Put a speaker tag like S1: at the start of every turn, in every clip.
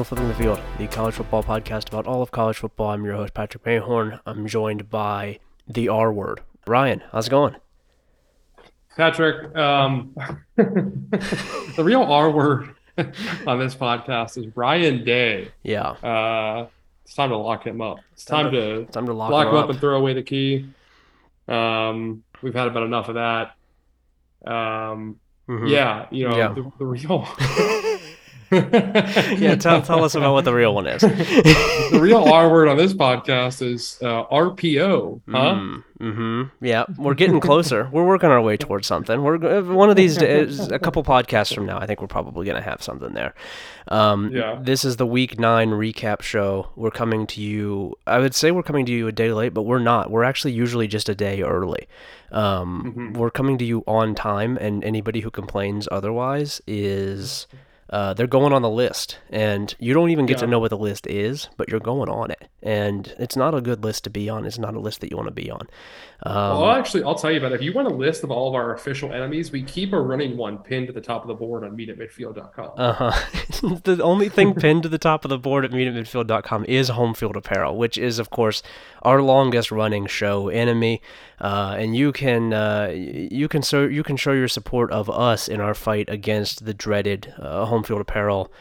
S1: To Flipping the Field, the college football podcast about all of college football. I'm your host, Patrick Mayhorn. I'm joined by the R word. Ryan, how's it going?
S2: Patrick, um, the real R word on this podcast is Ryan Day.
S1: Yeah.
S2: Uh, it's time to lock him up. It's time,
S1: Time
S2: to,
S1: Time to lock,
S2: lock
S1: him
S2: up.
S1: up.
S2: and throw away the key. Um, we've had about enough of that. Um,
S1: Mhm.
S2: yeah, you know,
S1: Yeah.
S2: the, the real.
S1: yeah, tell, tell us about what the real one is.
S2: the real R word on this podcast is uh, RPO. Huh?
S1: Mm, hmm Yeah, we're getting closer. We're working our way towards something. We're one of these days, a couple podcasts from now. I think we're probably going to have something there. Um,
S2: Yeah.
S1: This is the week nine recap show. We're coming to you. I would say we're coming to you a day late, but we're not. We're actually usually just a day early. Um,
S2: Mhm.
S1: We're coming to you on time, and anybody who complains otherwise is. Uh, they're going on the list, and you don't even get to know what the list is, but you're going on it, and it's not a good list to be on. It's not a list that you want to be on. Um,
S2: Well, actually, I'll tell you about it. If you want a list of all of our official enemies, we keep a running one pinned to the top of the board on meetatmidfield.com.
S1: Uh huh. the only thing pinned to the top of the board at meetatmidfield.com is Home Field Apparel, which is, of course, our longest running show enemy. Uh, and you can uh, you can so you can show your support of us in our fight against the dreaded uh, Home Field Apparel.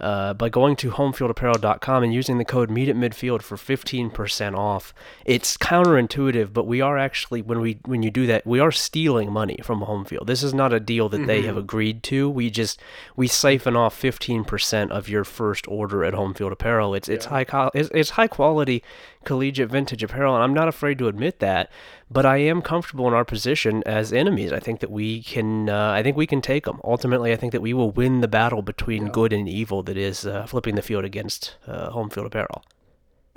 S1: Uh, by going to homefieldapparel.com and using the code meet at midfield for 15% off. It's counterintuitive but we are actually when we when you do that we are stealing money from home field. This is not a deal that they have agreed to. We just we siphon off 15% of your first order at home field apparel. It's it's high co- it's, it's high quality collegiate vintage apparel and i'm not afraid to admit that but i am comfortable in our position as enemies. I think that we can uh, i think we can take them ultimately i think that we will win the battle between good and evil that is uh, flipping the field against uh, home field apparel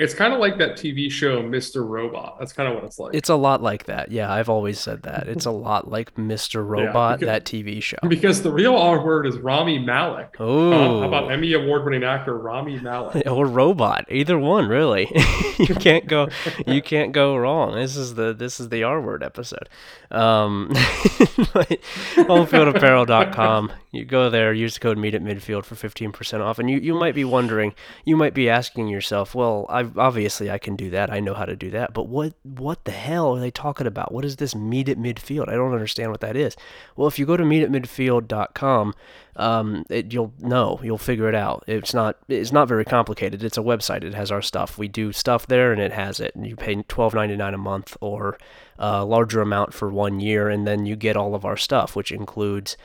S2: It's kind of like that TV show, Mr. Robot. That's kind of what it's like.
S1: It's a lot like that. Yeah, I've always said that. It's a lot like Mr. Robot,
S2: because-
S1: that TV show.
S2: because the real R word is Rami Malek. Huh?
S1: Oh,
S2: How about Emmy Award winning actor Rami Malek?
S1: or Robot, either one, really. you can't go, you can't go wrong. This is the this is the R word episode. Um, homefieldapparel.com. You go there, use the code Meet at Midfield for fifteen percent off, and you you might be wondering, you might be asking yourself, well, I obviously I can do that. I know how to do that, but what what the hell are they talking about? What is this Meet at Midfield? I don't understand what that is. Well, if you go to meetatmidfield.com, um, it, you'll know, you'll figure it out. It's not it's not very complicated. It's a website. It has our stuff. We do stuff there, and it has it. And you pay twelve ninety nine a month or a larger amount for one year, and then you get all of our stuff, which includes.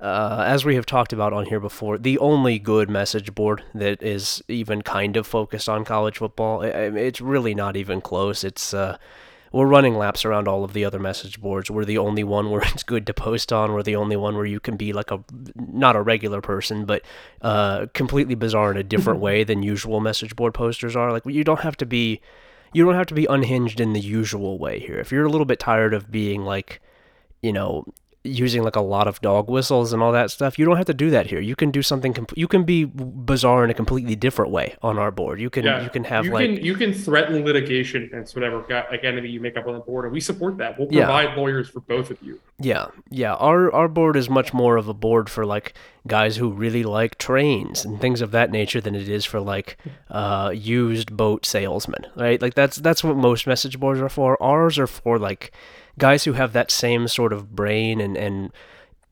S1: Uh, as we have talked about on here before, the only good message board that is even kind of focused on college football, it's really not even close. It's uh, we're running laps around all of the other message boards. We're the only one where it's good to post on. We're the only one where you can be like a not a regular person, but uh, completely bizarre in a different way than usual message board posters are. Like you don't have to be you don't have to be unhinged in the usual way here. If you're a little bit tired of being like, you know, using like a lot of dog whistles and all that stuff, you don't have to do that here. You can do something. Com- you can be bizarre in a completely different way on our board. You can you can have
S2: you
S1: like
S2: can you can threaten litigation against whatever guy, like enemy you make up on the board, and we support that. We'll
S1: Yeah.
S2: provide lawyers for both of you.
S1: Yeah, yeah. Our our board is much more of a board for like guys who really like trains and things of that nature than it is for like uh, used boat salesmen, right? Like that's that's what most message boards are for. Ours are for like guys who have that same sort of brain and and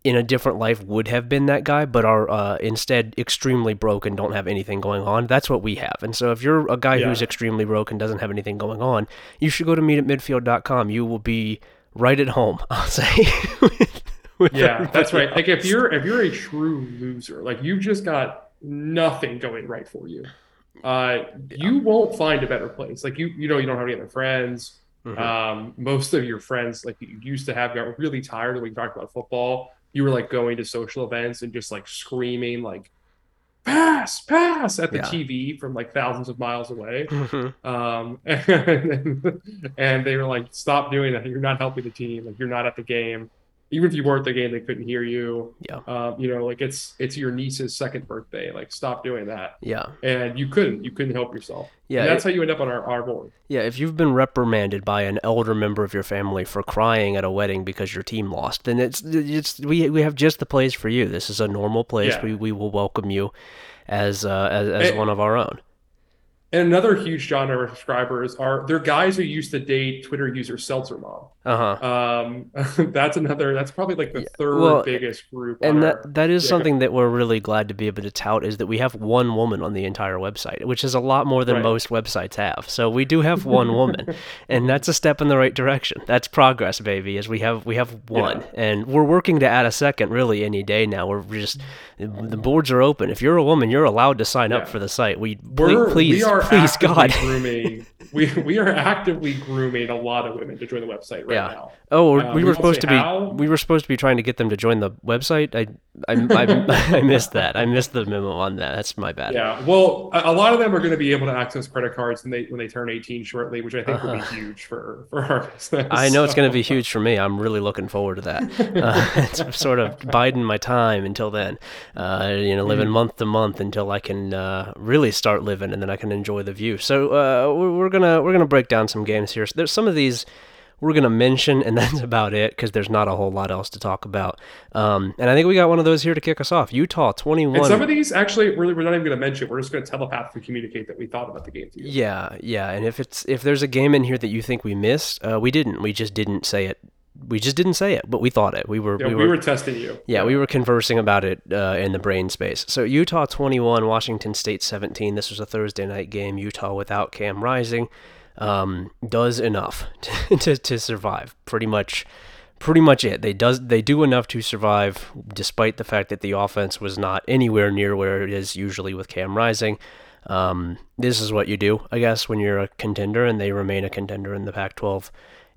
S1: in a different life would have been that guy, but are uh, instead extremely broke and don't have anything going on. That's what we have. And so if you're a guy
S2: Yeah.
S1: who's extremely broke and doesn't have anything going on, you should go to meetatmidfield.com. You will be right at home, I'll say. with- with
S2: Yeah, that's right. Like if you're if you're a true loser, like you've just got nothing going right for you, uh, you won't find a better place. Like you you know you don't have any other friends.
S1: Mhm.
S2: Um, most of your friends, like you used to have, got really tired when we talked about football. You were like going to social events and just like screaming like pass, pass at the
S1: Yeah.
S2: TV from like thousands of miles away.
S1: Mhm.
S2: Um, and, and they were like, stop doing that. You're not helping the team. Like you're not at the game. Even if you weren't the game, they couldn't hear you.
S1: Yeah.
S2: Um, you know, like it's it's your niece's second birthday. Like, stop doing that.
S1: Yeah.
S2: And you couldn't. You couldn't help yourself.
S1: Yeah.
S2: And that's
S1: it-
S2: how you end up on our, our board.
S1: yeah. If you've been reprimanded by an elder member of your family for crying at a wedding because your team lost, then it's it's we we have just the place for you. This is a normal place.
S2: Yeah.
S1: We we will welcome you as uh, as, as
S2: Eh,
S1: one of our own.
S2: And another huge genre of subscribers are they're guys who used to date Twitter user Seltzer Mom.
S1: Uh huh.
S2: Um, that's another. That's probably like the third
S1: well,
S2: biggest group.
S1: And
S2: our-
S1: that that is
S2: yeah,
S1: something that we're really glad to be able to tout is that we have one woman on the entire website, which is a lot more than
S2: Right.
S1: most websites have. So we do have one woman, and that's a step in the right direction. That's progress, baby. As we have we have one,
S2: Yeah.
S1: and we're working to add a second really any day now. We're just the boards are open. If you're a woman, you're allowed to sign up for the site. We
S2: We're,
S1: please please
S2: we are
S1: please God.
S2: grooming. We we are actively grooming a lot of women to join the website right
S1: Yeah.
S2: now.
S1: Oh,
S2: Uh,
S1: we
S2: we
S1: were supposed to be
S2: how.
S1: we were supposed to be trying to get them to join the website. I I I, I missed that. I missed the memo on that. That's my bad.
S2: Yeah, well, a, a lot of them are going to be able to access credit cards when they when they turn 18 shortly, which I think will be huge for for our business.
S1: Uh-huh. I know it's going to be huge for me. I'm really looking forward to that. Uh, it's sort of biding my time until then. Uh, you know, living month to month until I can uh, really start living, and then I can enjoy the view. So uh, we're, we're gonna we're gonna break down some games here. So there's some of these we're gonna mention, and that's about it because there's not a whole lot else to talk about. Um, and I think we got one of those here to kick us off. Utah 21.
S2: And some of these actually, really, we're not even going to mention. We're just going to telepathically communicate that we thought about the game to you.
S1: Yeah, yeah, and if it's if there's a game in here that you think we missed, uh, we didn't. We just didn't say it. We just didn't say it, but we thought it. We were
S2: Yeah,
S1: we
S2: we,
S1: were,
S2: were testing you.
S1: yeah, we were conversing about it uh, in the brain space. So Utah 21, Washington State 17. This was a Thursday night game. Utah without Cam Rising um, does enough to, to to survive. Pretty much, pretty much it. They does they do enough to survive, despite the fact that the offense was not anywhere near where it is usually with Cam Rising. Um, this is what you do, I guess, when you're a contender, and they remain a contender in the Pac-12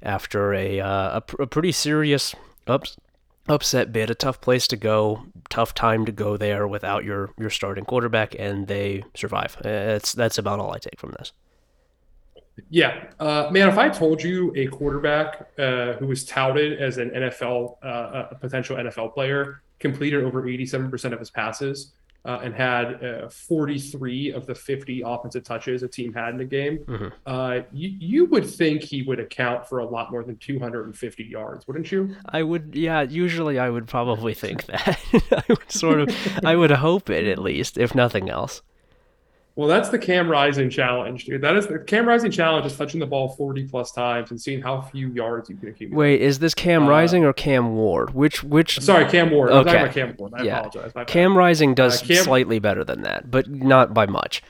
S1: after a uh, a, pr- a pretty serious ups, upset bid, a tough place to go, tough time to go there without your your starting quarterback, and they survive. Uh, That's that's about all I take from this.
S2: Yeah, uh, man. If I told you a quarterback uh, who was touted as an NFL, uh, a potential NFL player, completed over 87% of his passes, uh, and had uh, 43 of the 50 offensive touches a team had in a game,
S1: Mhm.
S2: uh, you, you would think he would account for a lot more than 250 yards, wouldn't you?
S1: I would, yeah. Usually, I would probably think that. I would sort of, I would hope it at least, if nothing else.
S2: Well, that's the Cam Rising challenge, dude. That is the Cam Rising challenge is touching the ball 40 plus times and seeing how few yards you can accumulate.
S1: Wait, is this Cam
S2: Uh,
S1: Rising or Cam Ward? Which which?
S2: Sorry, Cam Ward. I'm talking
S1: Okay.
S2: about Cam Ward. I
S1: Yeah.
S2: apologize. My bad.
S1: Cam Rising does
S2: Uh, Cam-
S1: slightly better than that, but not by much.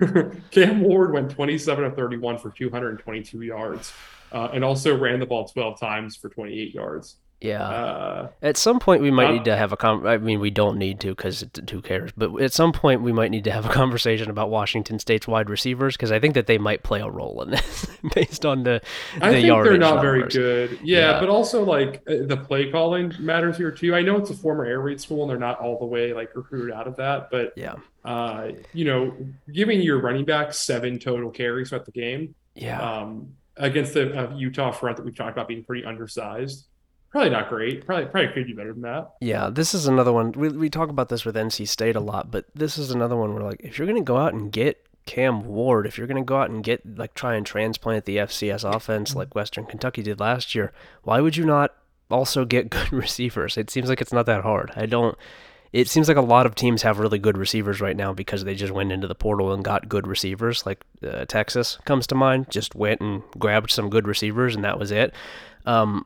S2: Cam Ward went 27 of 31 for 222 yards, uh, and also ran the ball 12 times for 28 yards.
S1: Yeah.
S2: Uh,
S1: At some point, we might
S2: Uh,
S1: need to have a con. I mean, we don't need to because it's who cares? But at some point, we might need to have a conversation about Washington State's wide receivers because I think that they might play a role in this based on the the
S2: I think they're not very good. Yeah,
S1: Yeah.
S2: but also like uh, the play calling matters here too. I know it's a former air raid school and they're not all the way like recruited out of that, but
S1: Yeah.
S2: uh, you know, giving your running back seven total carries throughout the game
S1: Yeah.
S2: um, against the uh, Utah front that we've talked about being pretty undersized, probably not great. Probably probably could be better than that.
S1: Yeah, this is another one. We, we talk about this with NC State a lot, but this is another one where, like, if you're going to go out and get Cam Ward, if you're going to go out and get, like, try and transplant the FCS offense like Western Kentucky did last year, why would you not also get good receivers? It seems like it's not that hard. I don't. It seems like a lot of teams have really good receivers right now because they just went into the portal and got good receivers. Like uh, Texas comes to mind, just went and grabbed some good receivers and that was it. Um,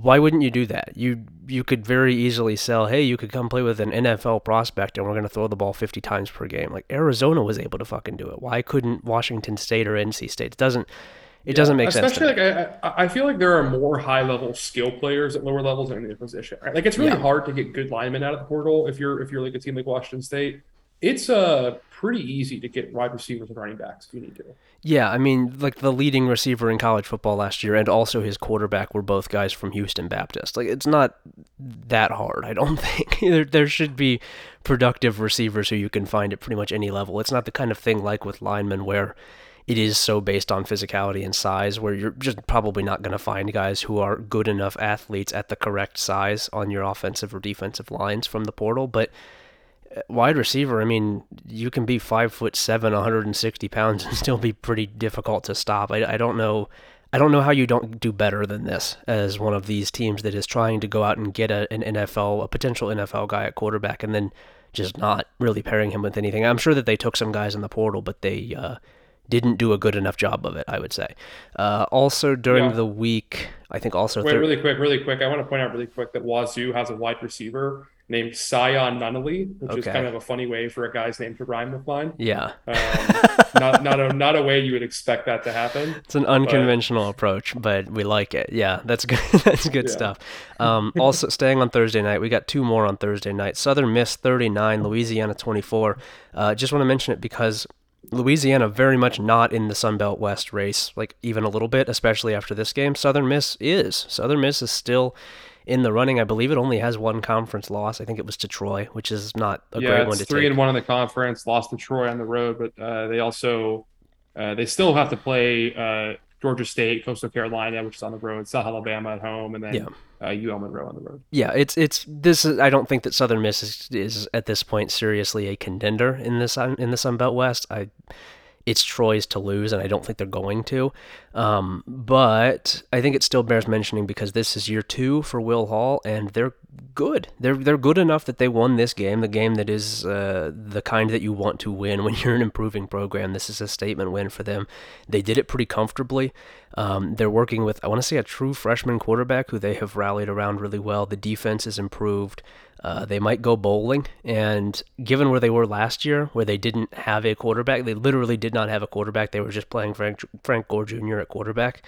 S1: why wouldn't you do that? You you could very easily sell, hey, you could come play with an NFL prospect and we're going to throw the ball 50 times per game. Like Arizona was able to fucking do it. Why couldn't Washington State or NC State? It doesn't it doesn't make sense.
S2: Especially like I, I I feel like there are more high level skill players at lower levels in the position. Right? Like it's really
S1: Yeah.
S2: hard to get good linemen out of the portal if you're if you're like a team like Washington State. It's uh pretty easy to get wide receivers and running backs if you need to.
S1: Yeah, I mean, like the leading receiver in college football last year and also his quarterback were both guys from Houston Baptist. Like it's not that hard, I don't think. there there should be productive receivers who you can find at pretty much any level. It's not the kind of thing like with linemen where it is so based on physicality and size where you're just probably not going to find guys who are good enough athletes at the correct size on your offensive or defensive lines from the portal. But wide receiver, I mean, you can be five foot seven, 160 pounds, and still be pretty difficult to stop. I, I don't know. I don't know how you don't do better than this as one of these teams that is trying to go out and get a, an NFL, a potential NFL guy at quarterback, and then just not really pairing him with anything. I'm sure that they took some guys in the portal, but they uh, didn't do a good enough job of it, I would say. Uh, also, during yeah. the week, I think also.
S2: Wait, thir- really quick, really quick. I want to point out really quick that Wazoo has a wide receiver named Sion Nunnally, which okay. is kind of a funny way for a guy's name to rhyme with mine.
S1: Yeah. Um,
S2: not not a not a way you would expect that to happen.
S1: It's an unconventional but... approach, but we like it. Yeah, that's good. that's good yeah. stuff. Um, also, staying on Thursday night, we got two more on Thursday night. Southern Miss 39, Louisiana 24. Uh, just want to mention it because Louisiana very much not in the Sun Belt West race, like even a little bit, especially after this game. Southern Miss is. Southern Miss is still in the running. I believe it only has one conference loss. I think it was to Troy, which is not a
S2: yeah,
S1: great one to
S2: three
S1: take.
S2: and one in the conference, lost to Troy on the road, but uh, they also uh, they still have to play uh, Georgia State, Coastal Carolina, which is on the road, South Alabama at home, and then yeah. uh, UL Monroe on the road.
S1: Yeah, it's it's this. Is, I don't think that Southern Miss is, is at this point seriously a contender in this in the Sun Belt West. I it's Troy's to lose, and I don't think they're going to. Um, but I think it still bears mentioning because this is year two for Will Hall, and they're good. They're they're good enough that they won this game, the game that is uh, the kind that you want to win when you're an improving program. This is a statement win for them. They did it pretty comfortably. Um, they're working with I want to say a true freshman quarterback who they have rallied around really well. The defense is improved. Uh, they might go bowling. And given where they were last year, where they didn't have a quarterback, they literally did not have a quarterback. They were just playing Frank, Frank Gore Jr. at quarterback.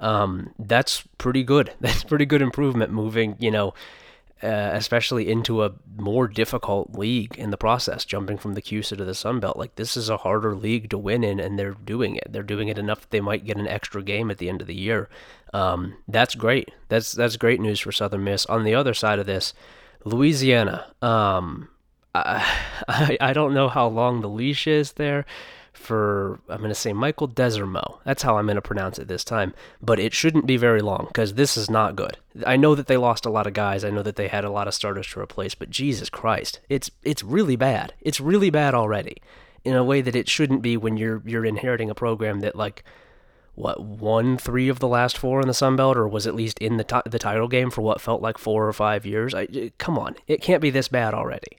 S1: Um, that's pretty good. That's pretty good improvement moving, you know, uh, especially into a more difficult league in the process, jumping from the CUSA to the Sun Belt. Like this is a harder league to win in, and they're doing it. They're doing it enough that they might get an extra game at the end of the year. Um, that's great. That's that's great news for Southern Miss. On the other side of this, Louisiana. Um, I, I don't know how long the leash is there for I'm going to say Michael Desormeaux. That's how I'm going to pronounce it this time. But it shouldn't be very long because this is not good. I know that they lost a lot of guys. I know that they had a lot of starters to replace. But Jesus Christ, it's it's really bad. It's really bad already, in a way that it shouldn't be when you're you're inheriting a program that like what won three of the last four in the Sun Belt, or was at least in the t- the title game for what felt like four or five years. I, come on, it can't be this bad already.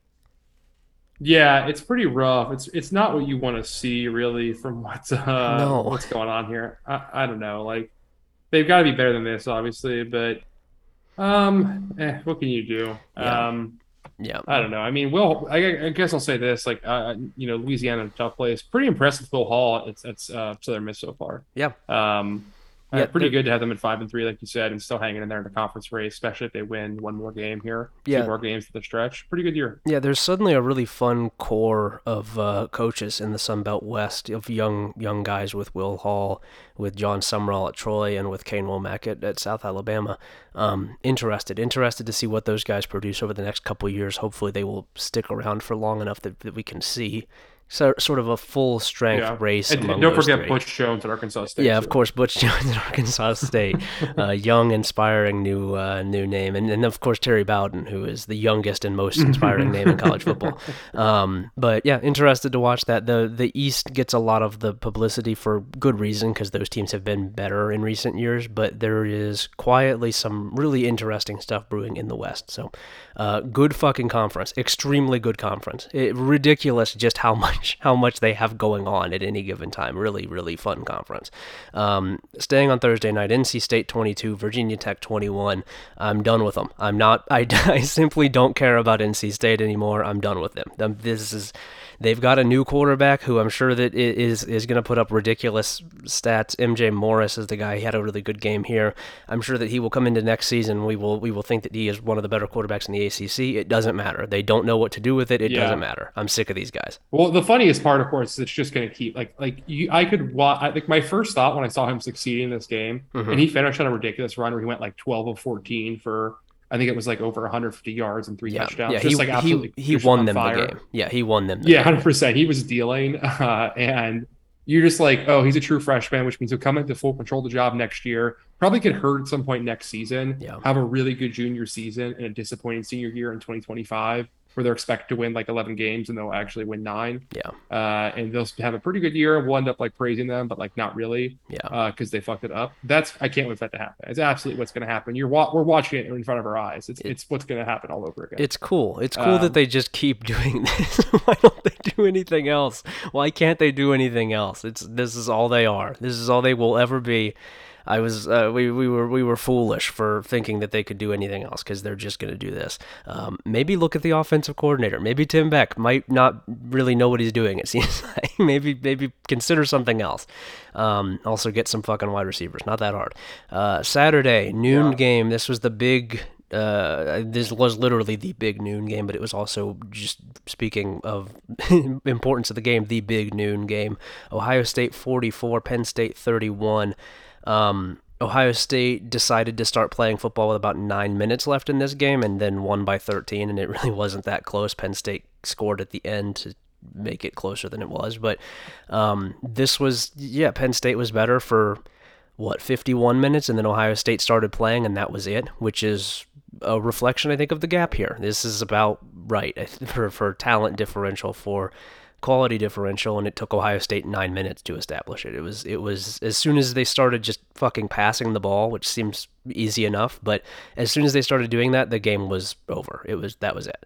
S2: Yeah, it's pretty rough. It's it's not what you want to see really from what's uh, no. what's going on here. I, I don't know. Like they've got to be better than this, obviously, but um, eh, what can you do? Yeah. Um,
S1: yeah,
S2: I don't know. I mean, Will. I, I guess I'll say this: like, uh, you know, Louisiana, tough place. Pretty impressed with Will Hall. It's it's uh, Southern Miss so far.
S1: Yeah.
S2: Um, yeah, pretty good to have them at five and three, like you said, and still hanging in there in the conference race, especially if they win one more game here. Yeah. Two more games for the stretch. Pretty good year.
S1: Yeah, there's suddenly a really fun core of uh, coaches in the Sun Belt West of young young guys with Will Hall, with Jon Sumrall at Troy, and with Kane Wommack at, at South Alabama. Um, interested, interested to see what those guys produce over the next couple years. Hopefully, they will stick around for long enough that, that we can see so, sort of a full strength yeah. race.
S2: And don't forget three. Butch Jones at Arkansas State.
S1: Yeah, too. of course, Butch Jones at Arkansas State, uh, young, inspiring new uh, new name, and, and of course Terry Bowden, who is the youngest and most inspiring name in college football. Um, but yeah, interested to watch that. the The East gets a lot of the publicity for good reason because those teams have been better in recent years, but there is quietly some really interesting stuff brewing in the West. So, uh, good fucking conference, extremely good conference. It, ridiculous just how much how much they have going on at any given time. Really, really fun conference. Um, staying on Thursday night, NC State 22, Virginia Tech 21. I'm done with them. I'm not. I, I simply don't care about NC State anymore. I'm done with them. This is They've got a new quarterback who I'm sure that is is going to put up ridiculous stats. MJ Morris is the guy. He had a really good game here. I'm sure that he will come into next season. We will we will think that he is one of the better quarterbacks in the ACC. It doesn't matter. They don't know what to do with it. It yeah. doesn't matter. I'm sick of these guys.
S2: Well, the funniest part, of course, is it's just going to keep like like you. I could watch. Like my first thought when I saw him succeeding in this game, mm-hmm. and he finished on a ridiculous run where he went like 12 of 14 for I think it was like over 150 yards and three yeah, touchdowns.
S1: Yeah, just he, like absolutely he, he won them fire. the game. Yeah, he won them. The
S2: yeah, 100. percent He was dealing, uh, and you're just like, oh, he's a true freshman, which means he'll come into full control of the job next year. Probably get hurt at some point next season.
S1: Yeah.
S2: Have a really good junior season and a disappointing senior year in 2025, where they're expected to win like 11 games and they'll actually win nine.
S1: Yeah.
S2: Uh, and they'll have a pretty good year. We'll end up like praising them, but like not really.
S1: Yeah.
S2: Because they fucked it up. That's I can't wait for that to happen. It's absolutely what's going to happen. You're wa- we're watching it in front of our eyes. It's it's what's going to happen all over again.
S1: It's cool. It's cool
S2: Um,
S1: that they just keep doing this. Why don't they do anything else? Why can't they do anything else? It's this is all they are. This is all they will ever be. I was uh, we we were we were foolish for thinking that they could do anything else because they're just going to do this. Um, maybe look at the offensive coordinator. Maybe Tim Beck might not really know what he's doing. It seems like maybe maybe consider something else. Um, also get some fucking wide receivers. Not that hard. Uh, Saturday noon
S2: Yeah.
S1: game. This was the big uh, this was literally the big noon game, but it was also just speaking of importance of the game, the big noon game. Ohio State 44, Penn State 31. Um, Ohio State decided to start playing football with about nine minutes left in this game and then won by 13, and it really wasn't that close. Penn State scored at the end to make it closer than it was, but um, this was, yeah, Penn State was better for what 51 minutes and then Ohio State started playing and that was it which is a reflection I think of the gap here this is about right for for talent differential for quality differential and it took Ohio State 9 minutes to establish it it was it was as soon as they started just fucking passing the ball which seems easy enough but as soon as they started doing that the game was over it was that was it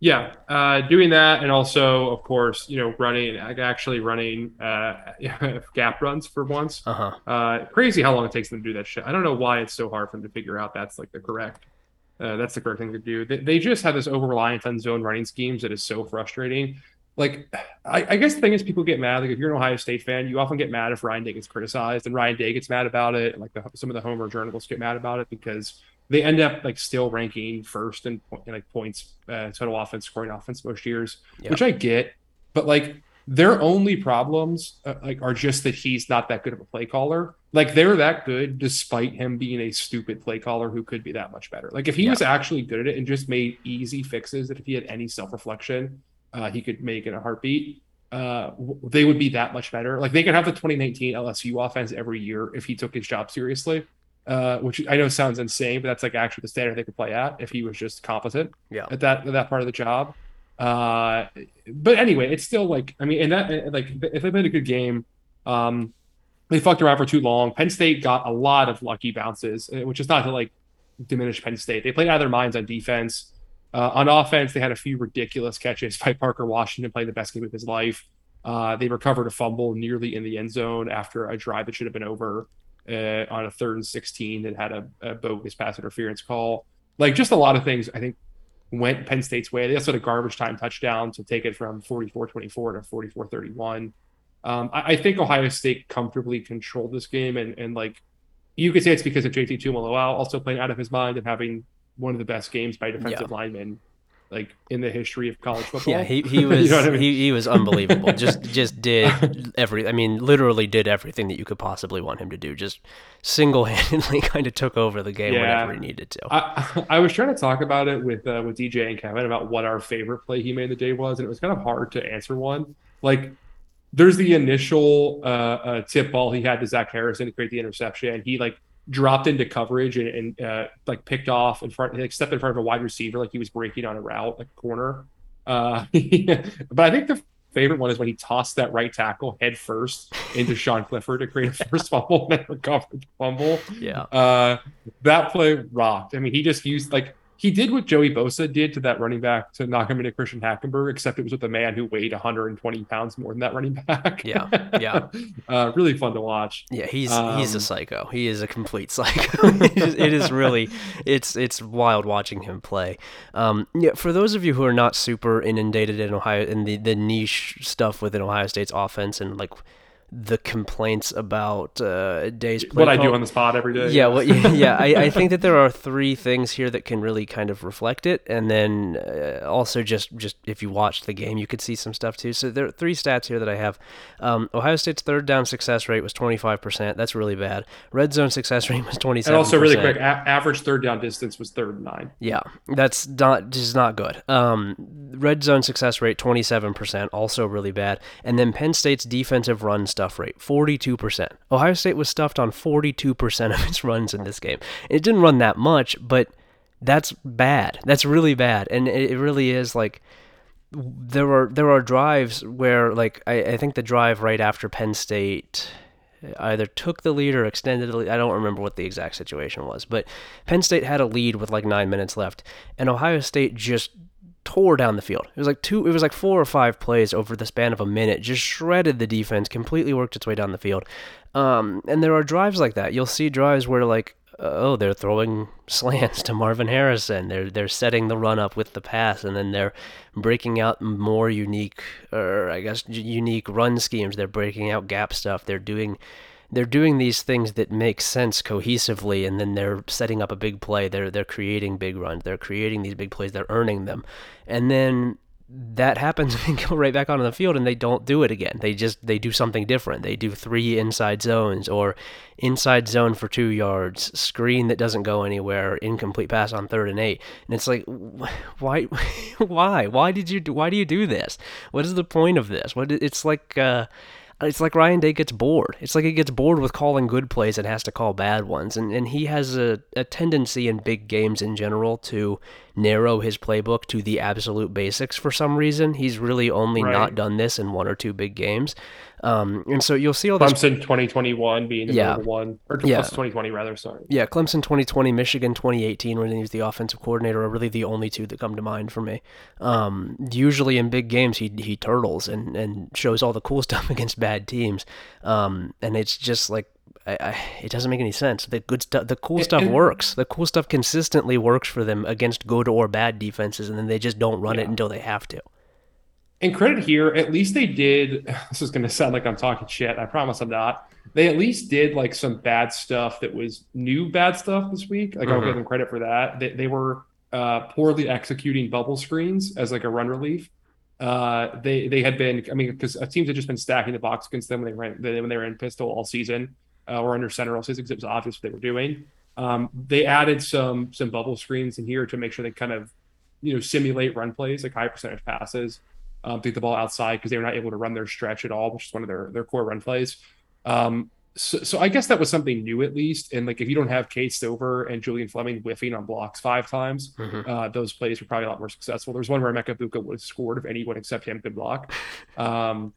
S2: Yeah, uh, doing that, and also, of course, you know, running actually running uh, gap runs for once.
S1: uh-huh
S2: Uh, crazy how long it takes them to do that shit. I don't know why it's so hard for them to figure out that's like the correct, uh, that's the correct thing to do. They, they just have this over reliance on zone running schemes that is so frustrating. Like, I, I guess the thing is, people get mad. Like, if you're an Ohio State fan, you often get mad if Ryan Day gets criticized, and Ryan Day gets mad about it, and like the, some of the Homer journalists get mad about it because they end up like still ranking first in, in like points, uh, total offense, scoring offense most years,
S1: Yeah.
S2: which I get. But like their only problems uh, like are just that he's not that good of a play caller. Like they're that good despite him being a stupid play caller who could be that much better. Like if he
S1: Yeah.
S2: was actually good at it and just made easy fixes that if he had any self-reflection, uh, he could make in a heartbeat. Uh, they would be that much better. Like they could have the 2019 LSU offense every year if he took his job seriously. Uh, which I know sounds insane, but that's like actually the standard they could play at if he was just competent
S1: yeah
S2: at that at that part of the job. Uh, but anyway, it's still like I mean, and that like if they played a good game, um, they fucked around for too long. Penn State got a lot of lucky bounces, uh, which is not to like diminish Penn State. They played out of their minds on defense. Uh, on offense, they had a few ridiculous catches by Parker Washington playing the best game of his life. Uh, they recovered a fumble nearly in the end zone after a drive that should have been over uh, on a third and 16 that had a, a bogus pass interference call. Like just a lot of things, I think, went Penn State's way. They also had a garbage time touchdown to take it from 44 24 to 44 31. Um, I, I think Ohio State comfortably controlled this game. And, and like, you could say it's because of JT Tuimoloau also playing out of his mind and having one of the best games by defensive linemen like in the history of college football.
S1: Yeah, he, he
S2: You
S1: was
S2: know I mean?
S1: he, he was unbelievable. just just did every I mean literally did everything that you could possibly want him to do. Just single-handedly kind of took over the game
S2: Yeah.
S1: whenever he needed to.
S2: I, I was trying to talk about it with uh, with DJ and Kevin about what our favorite play he made the day was, and it was kind of hard to answer one. Like, there's the initial uh, uh, tip ball he had to Zach Harrison to create the interception. And he like dropped into coverage and, and uh, like picked off in front, like stepped in front of a wide receiver like he was breaking on a route, like corner. Uh, but I think the favorite one is when he tossed that right tackle head first into Sean Clifford to create a first fumble and then recovered fumble.
S1: yeah.
S2: Uh, that play rocked. I mean, he just used like he did what Joey Bosa did to that running back to knock him into Christian Hackenberg, except it was with a man who weighed 120 pounds more than that running back.
S1: Yeah, yeah.
S2: uh, really fun to watch.
S1: Yeah, he's he's a
S2: Um,
S1: psycho. He is a complete psycho. it, is, it is really it's it's wild watching him play. Um, yeah, for those of you who are not super inundated in Ohio in the the niche stuff within Ohio State's offense and like the complaints about uh, days play
S2: what I do on the spot every day.
S1: Yeah, well, yeah. I, I think that there are three things here that can really kind of reflect it, and then uh, also just just if you watched the game, you could see some stuff too. So there are three stats here that I have. Um, Ohio State's third down success rate was twenty five percent. That's really bad. Red zone success rate was twenty seven.
S2: And also really quick, a- average third down distance was third and nine.
S1: Yeah, that's not just not good. Um, red zone success rate twenty seven percent, also really bad. And then Penn State's defensive run stuff rate forty two percent. Ohio State was stuffed on forty two percent of its runs in this game. It didn't run that much, but that's bad. That's really bad, and it it really is like there are there are drives where like I, I think the drive right after Penn State either took the lead or extended the lead. I don't remember what the exact situation was, but Penn State had a lead with like nine minutes left, and Ohio State just tore down the field. It was like two, it was like four or five plays over the span of a minute, just shredded the defense, completely worked its way down the field. Um, and there are drives like that. You'll see drives where like oh, they're throwing slants to Marvin Harrison. They're they're setting the run up with the pass, and then they're breaking out more unique, or I guess unique run schemes. They're breaking out gap stuff. They're doing they're doing these things that make sense cohesively, and then they're setting up a big play. They're they're creating big runs. They're creating these big plays. They're earning them, and then that happens and go right back onto the field and they don't do it again. They just they do something different. They do three inside zones or inside zone for 2 yards, screen that doesn't go anywhere, incomplete pass on 3rd and 8. And it's like why why? Why did you do, why do you do this? What is the point of this? What it's like uh it's like Ryan Day gets bored. It's like he gets bored with calling good plays and has to call bad ones. And and he has a, a tendency in big games in general to narrow his playbook to the absolute basics for some reason. He's really only
S2: Right.
S1: not done this in one or two big games. Um, and so you'll see all this
S2: Clemson 2021 being the
S1: Yeah.
S2: number one, or
S1: Yeah.
S2: 2020 rather. Sorry.
S1: Yeah, Clemson 2020, Michigan 2018, when he was the offensive coordinator, are really the only two that come to mind for me. Um, usually in big games, he he turtles and, and shows all the cool stuff against bad teams, um, and it's just like I, I, it doesn't make any sense. The good stuff, the cool
S2: And-
S1: stuff
S2: and-
S1: works. The cool stuff consistently works for them against good or bad defenses, and then they just don't run it until they have to.
S2: And credit here, at least they did. This is going to sound like I'm talking shit. I promise I'm not. They at least did like some bad stuff that was new bad stuff this week. Like I'll
S1: Mhm.
S2: give them credit for that. They, they were uh, poorly executing bubble screens as like a run relief. Uh, they they had been. I mean, because teams had just been stacking the box against them when they ran when they were in pistol all season uh, or under center all season because it was obvious what they were doing. Um, they added some some bubble screens in here to make sure they kind of you know simulate run plays like high percentage passes um, take the ball outside because they were not able to run their stretch at all, which is one of their their core run plays. Um, so, so I guess that was something new at least. And like if you don't have Cade Stover and Julian Fleming whiffing on blocks five times,
S1: Mhm.
S2: uh, those plays were probably a lot more successful. There's one where Emeka Egbuka would have scored if anyone except him could block. Um,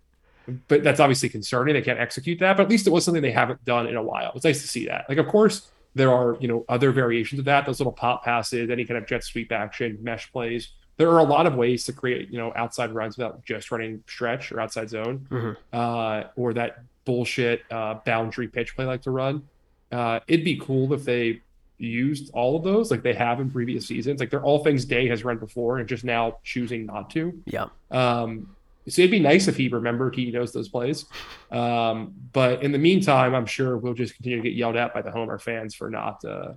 S2: but that's obviously concerning. They can't execute that, but at least it was something they haven't done in a while. It's nice to see that. Like, of course, there are you know other variations of that. Those little pop passes, any kind of jet sweep action, mesh plays. There are a lot of ways to create you know outside runs without just running stretch or outside zone,
S1: Mhm.
S2: uh, or that bullshit uh, boundary pitch play like to run. Uh, it'd be cool if they used all of those like they have in previous seasons. Like they're all things Day has run before and just now choosing not to.
S1: Yeah.
S2: Um, so it'd be nice if he remembered he knows those plays. Um, but in the meantime, I'm sure we'll just continue to get yelled at by the Homer fans for not, uh,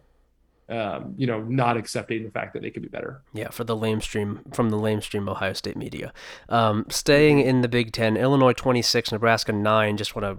S2: um, you know, not accepting the fact that they could be better.
S1: Yeah, for the lamestream from the lamestream Ohio State media. Um, staying in the Big Ten, Illinois 26, Nebraska 9. Just want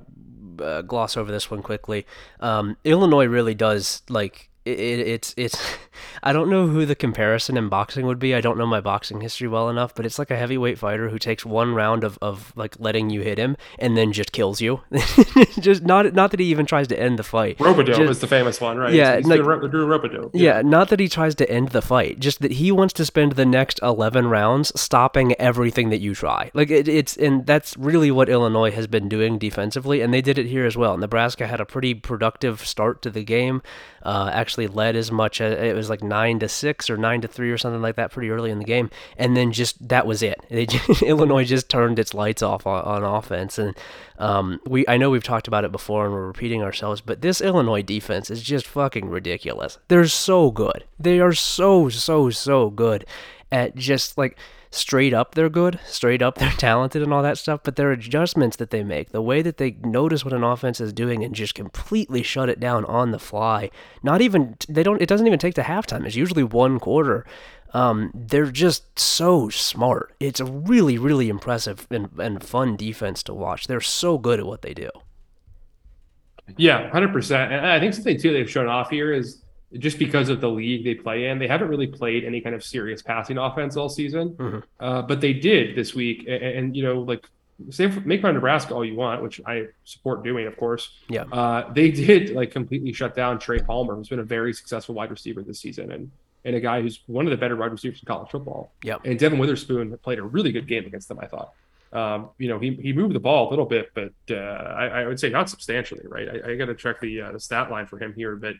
S1: to uh, gloss over this one quickly. Um, Illinois really does like it, it, it's it's. I don't know who the comparison in boxing would be. I don't know my boxing history well enough, but it's like a heavyweight fighter who takes one round of, of like letting you hit him and then just kills you. just not not that he even tries to end the fight.
S2: rope-a-dope
S1: Just-
S2: is the famous one, right?
S1: Yeah,
S2: he's
S1: like-
S2: doing rope-a-dope.
S1: Yeah, not that he tries to end the fight, just that he wants to spend the next 11 rounds stopping everything that you try. Like it, it's and that's really what Illinois has been doing defensively and they did it here as well. Nebraska had a pretty productive start to the game. Uh, actually led as much as it was like 9 to 6 or 9 to 3 or something like that pretty early in the game and then just that was it. Just, Illinois just turned its lights off on, on offense and um, we I know we've talked about it before and we're repeating ourselves, but this Illinois defense is just fucking ridiculous. They're so good. They are so so so good at just like straight up they're good, straight up they're talented and all that stuff, but their adjustments that they make. The way that they notice what an offense is doing and just completely shut it down on the fly. Not even they don't it doesn't even take to halftime. It's usually one quarter. Um, they're just so smart. It's a really, really impressive and, and fun defense to watch. They're so good at what they do.
S2: Yeah, hundred percent. And I think something too they've shown off here is just because of the league they play in, they haven't really played any kind of serious passing offense all season. Mm-hmm. Uh, but they did this week, and, and you know, like say make fun of Nebraska all you want, which I support doing, of course.
S1: Yeah.
S2: Uh, they did like completely shut down Trey Palmer, who's been a very successful wide receiver this season, and and a guy who's one of the better wide receivers in college football.
S1: Yeah.
S2: And Devon Witherspoon played a really good game against them, I thought. Um, you know, he, he moved the ball a little bit, but uh, I, I, would say not substantially, right? I, I got to check the uh, the stat line for him here, but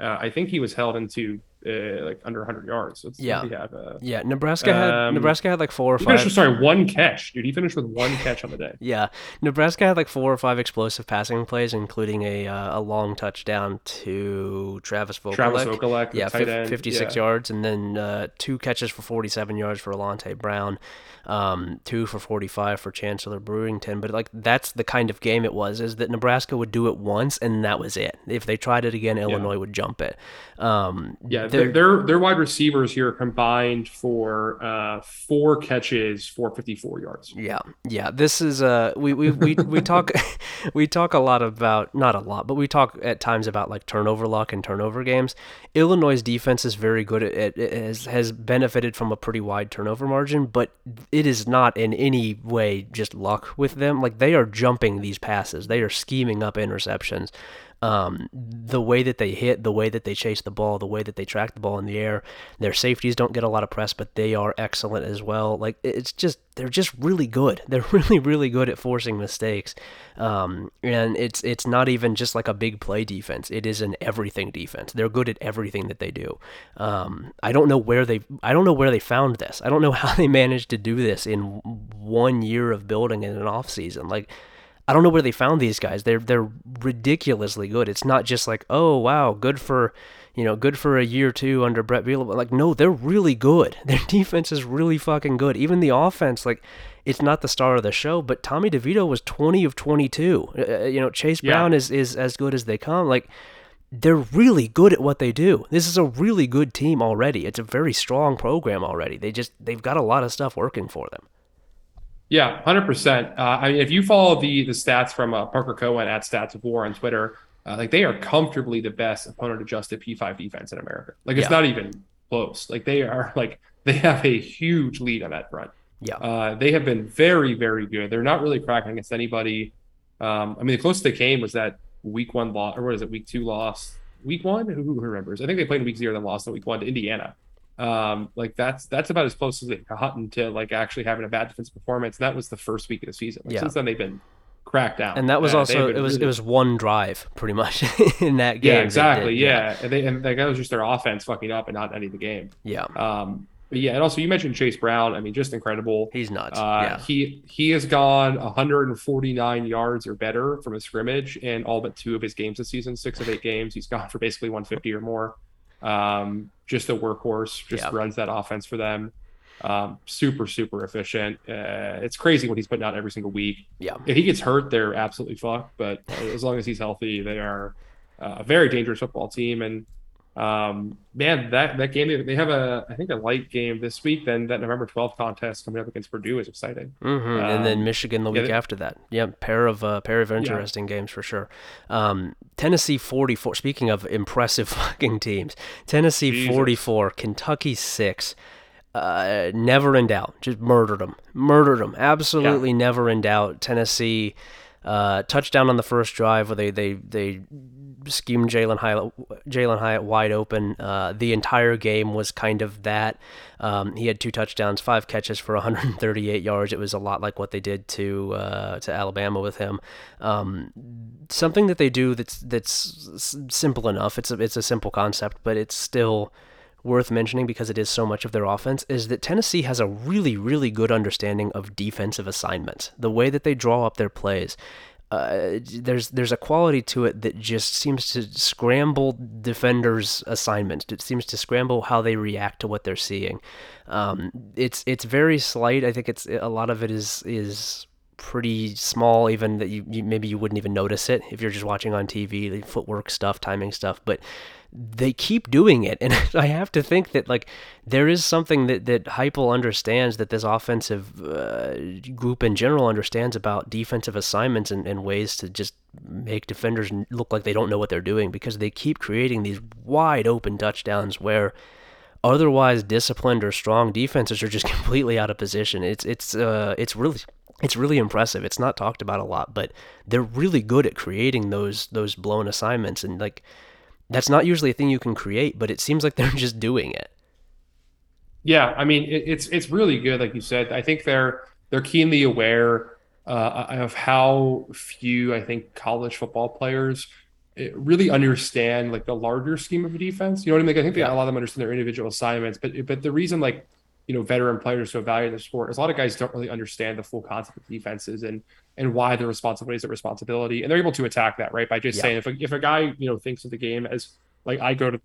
S2: uh, I think he was held into uh, like under 100 yards. So
S1: yeah,
S2: have, uh,
S1: yeah. Nebraska had um, Nebraska had like four or
S2: five.
S1: Finished,
S2: sorry, one catch, dude. He finished with one catch on the day.
S1: yeah, Nebraska had like four or five explosive passing plays, including a uh, a long touchdown to Travis Vokolek.
S2: Travis Vokolek,
S1: yeah,
S2: f-
S1: 56
S2: yeah.
S1: yards, and then uh, two catches for 47 yards for Alante Brown um, two for 45 for Chancellor Brewington. But like that's the kind of game it was, is that Nebraska would do it once and that was it. If they tried it again, Illinois yeah. would jump it. Um,
S2: yeah, their their wide receivers here combined for uh, four catches for 54 yards.
S1: Yeah, yeah. This is uh we we we, we talk we talk a lot about not a lot, but we talk at times about like turnover luck and turnover games. Illinois' defense is very good at it, it has has benefited from a pretty wide turnover margin, but it is not in any way just luck with them. Like they are jumping these passes, they are scheming up interceptions. Um, the way that they hit, the way that they chase the ball, the way that they track the ball in the air. Their safeties don't get a lot of press, but they are excellent as well. Like it's just they're just really good. They're really really good at forcing mistakes. Um, and it's it's not even just like a big play defense. It is an everything defense. They're good at everything that they do. Um, I don't know where they I don't know where they found this. I don't know how they managed to do this in one year of building in an off season. Like I don't know where they found these guys. They're they're ridiculously good. It's not just like, oh wow, good for you know, good for a year or two under Bret Bielema. Like, no, they're really good. Their defense is really fucking good. Even the offense, like, it's not the star of the show, but Tommy DeVito was 20 of 22. Uh, uh, you know, Chase yeah. Brown is, is as good as they come. Like, they're really good at what they do. This is a really good team already. It's a very strong program already. They just, they've got a lot of stuff working for them.
S2: Yeah, hundred uh, percent. I mean, if you follow the the stats from uh, Parker Cohen at Stats of War on Twitter, uh, like they are comfortably the best opponent adjusted P5 defense in America. Like it's yeah. not even close. Like they are like they have a huge lead on that front.
S1: Yeah,
S2: uh, they have been very very good. They're not really cracking against anybody. Um, I mean, the closest they came was that week one loss, or what is it? Week two loss. Week one, who, who remembers? I think they played in week zero, then lost in week one to Indiana. Um, like that's that's about as close as they've gotten to like actually having a bad defensive performance. And that was the first week of the season. Like, yeah. Since then, they've been cracked out.
S1: And that was uh, also it was really... it was one drive pretty much in that game.
S2: Yeah, exactly. Did, yeah. yeah, and, they, and that was just their offense fucking up and not of the game.
S1: Yeah.
S2: Um. But yeah, and also you mentioned Chase Brown. I mean, just incredible.
S1: He's nuts.
S2: Uh,
S1: yeah.
S2: He he has gone 149 yards or better from a scrimmage in all but two of his games this season. Six of eight games, he's gone for basically 150 or more. Um, just a workhorse, just runs that offense for them. Um, super, super efficient. Uh, it's crazy what he's putting out every single week.
S1: Yeah.
S2: If he gets hurt, they're absolutely fucked. But as long as he's healthy, they are uh, a very dangerous football team. And um, man, that that game they have a I think a light game this week. Then that November 12th contest coming up against Purdue is exciting.
S1: Mm-hmm. Um, and then um, Michigan the week after that. Yeah, pair of uh, pair of interesting yeah. games for sure. Um, Tennessee 44. Speaking of impressive fucking teams, Tennessee 44, Kentucky six. Uh, never in doubt. Just murdered them. Murdered them. Absolutely yeah. never in doubt. Tennessee uh, touchdown on the first drive where they they they schemed Jalin Hyatt, Jalin Hyatt wide open. Uh, the entire game was kind of that. Um, he had two touchdowns, five catches for 138 yards. It was a lot like what they did to uh, to Alabama with him. Um, something that they do that's that's simple enough. It's a, it's a simple concept, but it's still worth mentioning because it is so much of their offense is that Tennessee has a really, really good understanding of defensive assignments. The way that they draw up their plays uh, there's there's a quality to it that just seems to scramble defenders' assignments. It seems to scramble how they react to what they're seeing. Um, it's it's very slight. I think it's a lot of it is is pretty small, even that you, you, maybe you wouldn't even notice it if you're just watching on TV, the footwork stuff, timing stuff. But they keep doing it, and I have to think that like there is something that that Heupel understands that this offensive uh, group in general understands about defensive assignments and, and ways to just make defenders look like they don't know what they're doing because they keep creating these wide open touchdowns where otherwise disciplined or strong defenses are just completely out of position. It's it's uh it's really it's really impressive. It's not talked about a lot, but they're really good at creating those those blown assignments and like that's not usually a thing you can create, but it seems like they're just doing it.
S2: Yeah, I mean it, it's it's really good, like you said. I think they're they're keenly aware uh, of how few I think college football players eh, really understand like the larger scheme of a defense. You know what I mean? Like, I think they, yeah. a lot of them understand their individual assignments, but but the reason like you know veteran players so valued in the sport is a lot of guys don't really understand the full concept of defenses and and why the responsibility is a responsibility, and they're able to attack that right by just yeah. saying if a, if a guy you know thinks of the game as like I go to